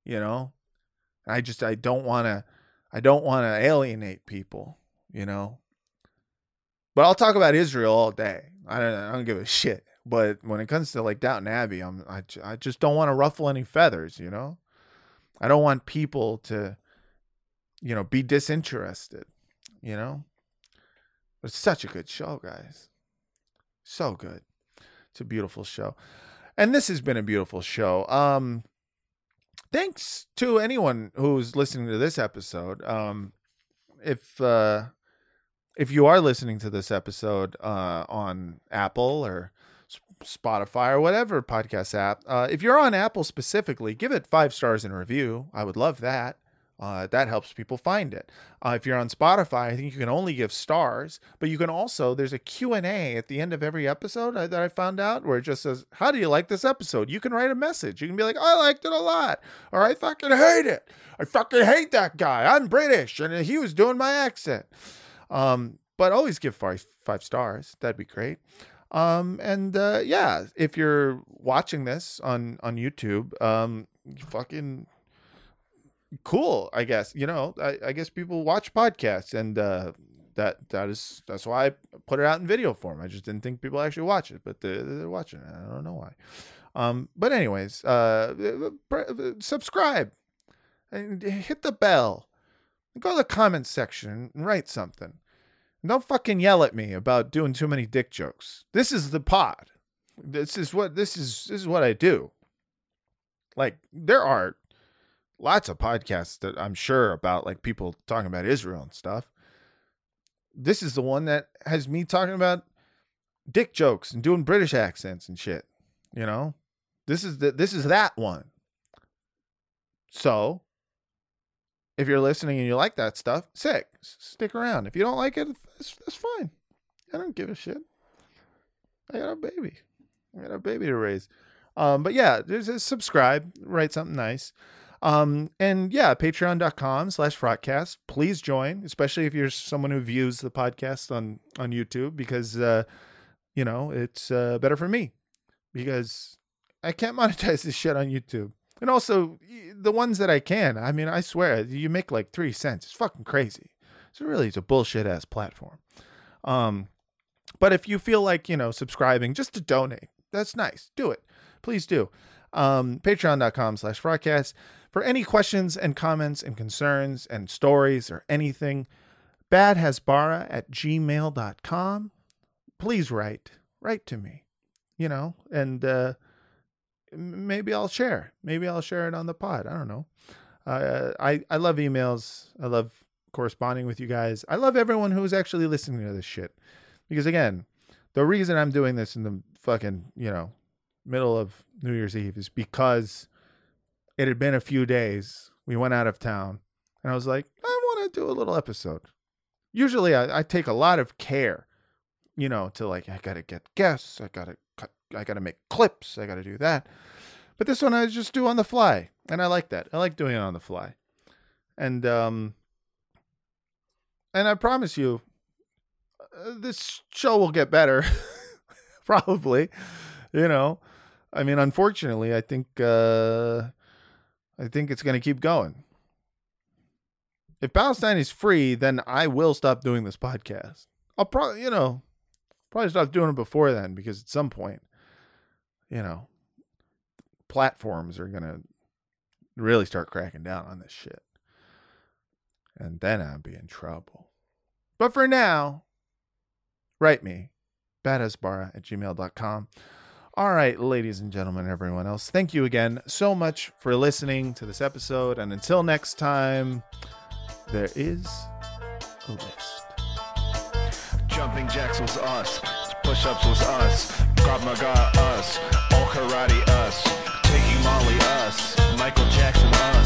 You know? I just I don't want to I don't want to alienate people, you know. But I'll talk about Israel all day. I don't I don't give a shit. But when it comes to like Downton Abbey, I'm I, I just don't want to ruffle any feathers, you know? I don't want people to you know, be disinterested, you know? It's such a good show, guys. So good. It's a beautiful show. And this has been a beautiful show. Um thanks to anyone who's listening to this episode. Um if uh if you are listening to this episode uh on Apple or Spotify or whatever podcast app, uh if you're on Apple specifically, give it 5 stars in review. I would love that. Uh, that helps people find it. Uh, if you're on Spotify, I think you can only give stars, but you can also there's a Q&A at the end of every episode uh, that I found out where it just says, "How do you like this episode?" You can write a message. You can be like, "I liked it a lot," or "I fucking hate it. I fucking hate that guy. I'm British and he was doing my accent." Um, but always give five five stars. That'd be great. Um, and uh, yeah, if you're watching this on on YouTube, um, fucking cool i guess you know I, I guess people watch podcasts and uh that that is that's why i put it out in video form i just didn't think people actually watch it but they're, they're watching it i don't know why. Um but anyways uh subscribe and hit the bell go to the comments section and write something. And don't fucking yell at me about doing too many dick jokes. This is the pod. This is what this is this is what i do. Like there are lots of podcasts that I'm sure about like people talking about Israel and stuff. This is the one that has me talking about dick jokes and doing British accents and shit. You know? This is the this is that one. So if you're listening and you like that stuff, sick. Stick around. If you don't like it, that's, that's fine. I don't give a shit. I got a baby. I got a baby to raise. Um, but yeah, just subscribe, write something nice. Um, and yeah, patreon.com slash frotcast. Please join, especially if you're someone who views the podcast on, on YouTube, because, uh, you know, it's uh, better for me because I can't monetize this shit on YouTube. And also, the ones that I can, I mean, I swear, you make like three cents. It's fucking crazy. So really, it's a bullshit ass platform. Um, but if you feel like, you know, subscribing just to donate, that's nice. Do it. Please do. Um, Patreon.com slash frotcast. For any questions and comments and concerns and stories or anything, badhasbara at gmail.com. Please write. Write to me. You know, and uh maybe I'll share. Maybe I'll share it on the pod. I don't know. Uh, I I love emails. I love corresponding with you guys. I love everyone who's actually listening to this shit. Because again, the reason I'm doing this in the fucking, you know, middle of New Year's Eve is because it had been a few days. We went out of town and I was like, I want to do a little episode. Usually I, I take a lot of care, you know, to like, I got to get guests. I got to cut, I got to make clips. I got to do that. But this one I just do on the fly. And I like that. I like doing it on the fly. And, um, and I promise you, uh, this show will get better. Probably, you know. I mean, unfortunately, I think uh, I think it's going to keep going. If Palestine is free, then I will stop doing this podcast. I'll probably, you know, probably stop doing it before then because at some point, you know, platforms are going to really start cracking down on this shit. And then I'll be in trouble. But for now, write me, badhasbara at gmail.com. All right, ladies and gentlemen, everyone else, thank you again so much for listening to this episode. And until next time, there is a list. Jumping jacks was us. Push ups was us. Krav Maga us. All karate us. Taking Molly us. Michael Jackson us.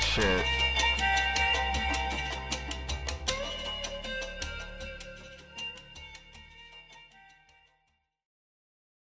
Shit.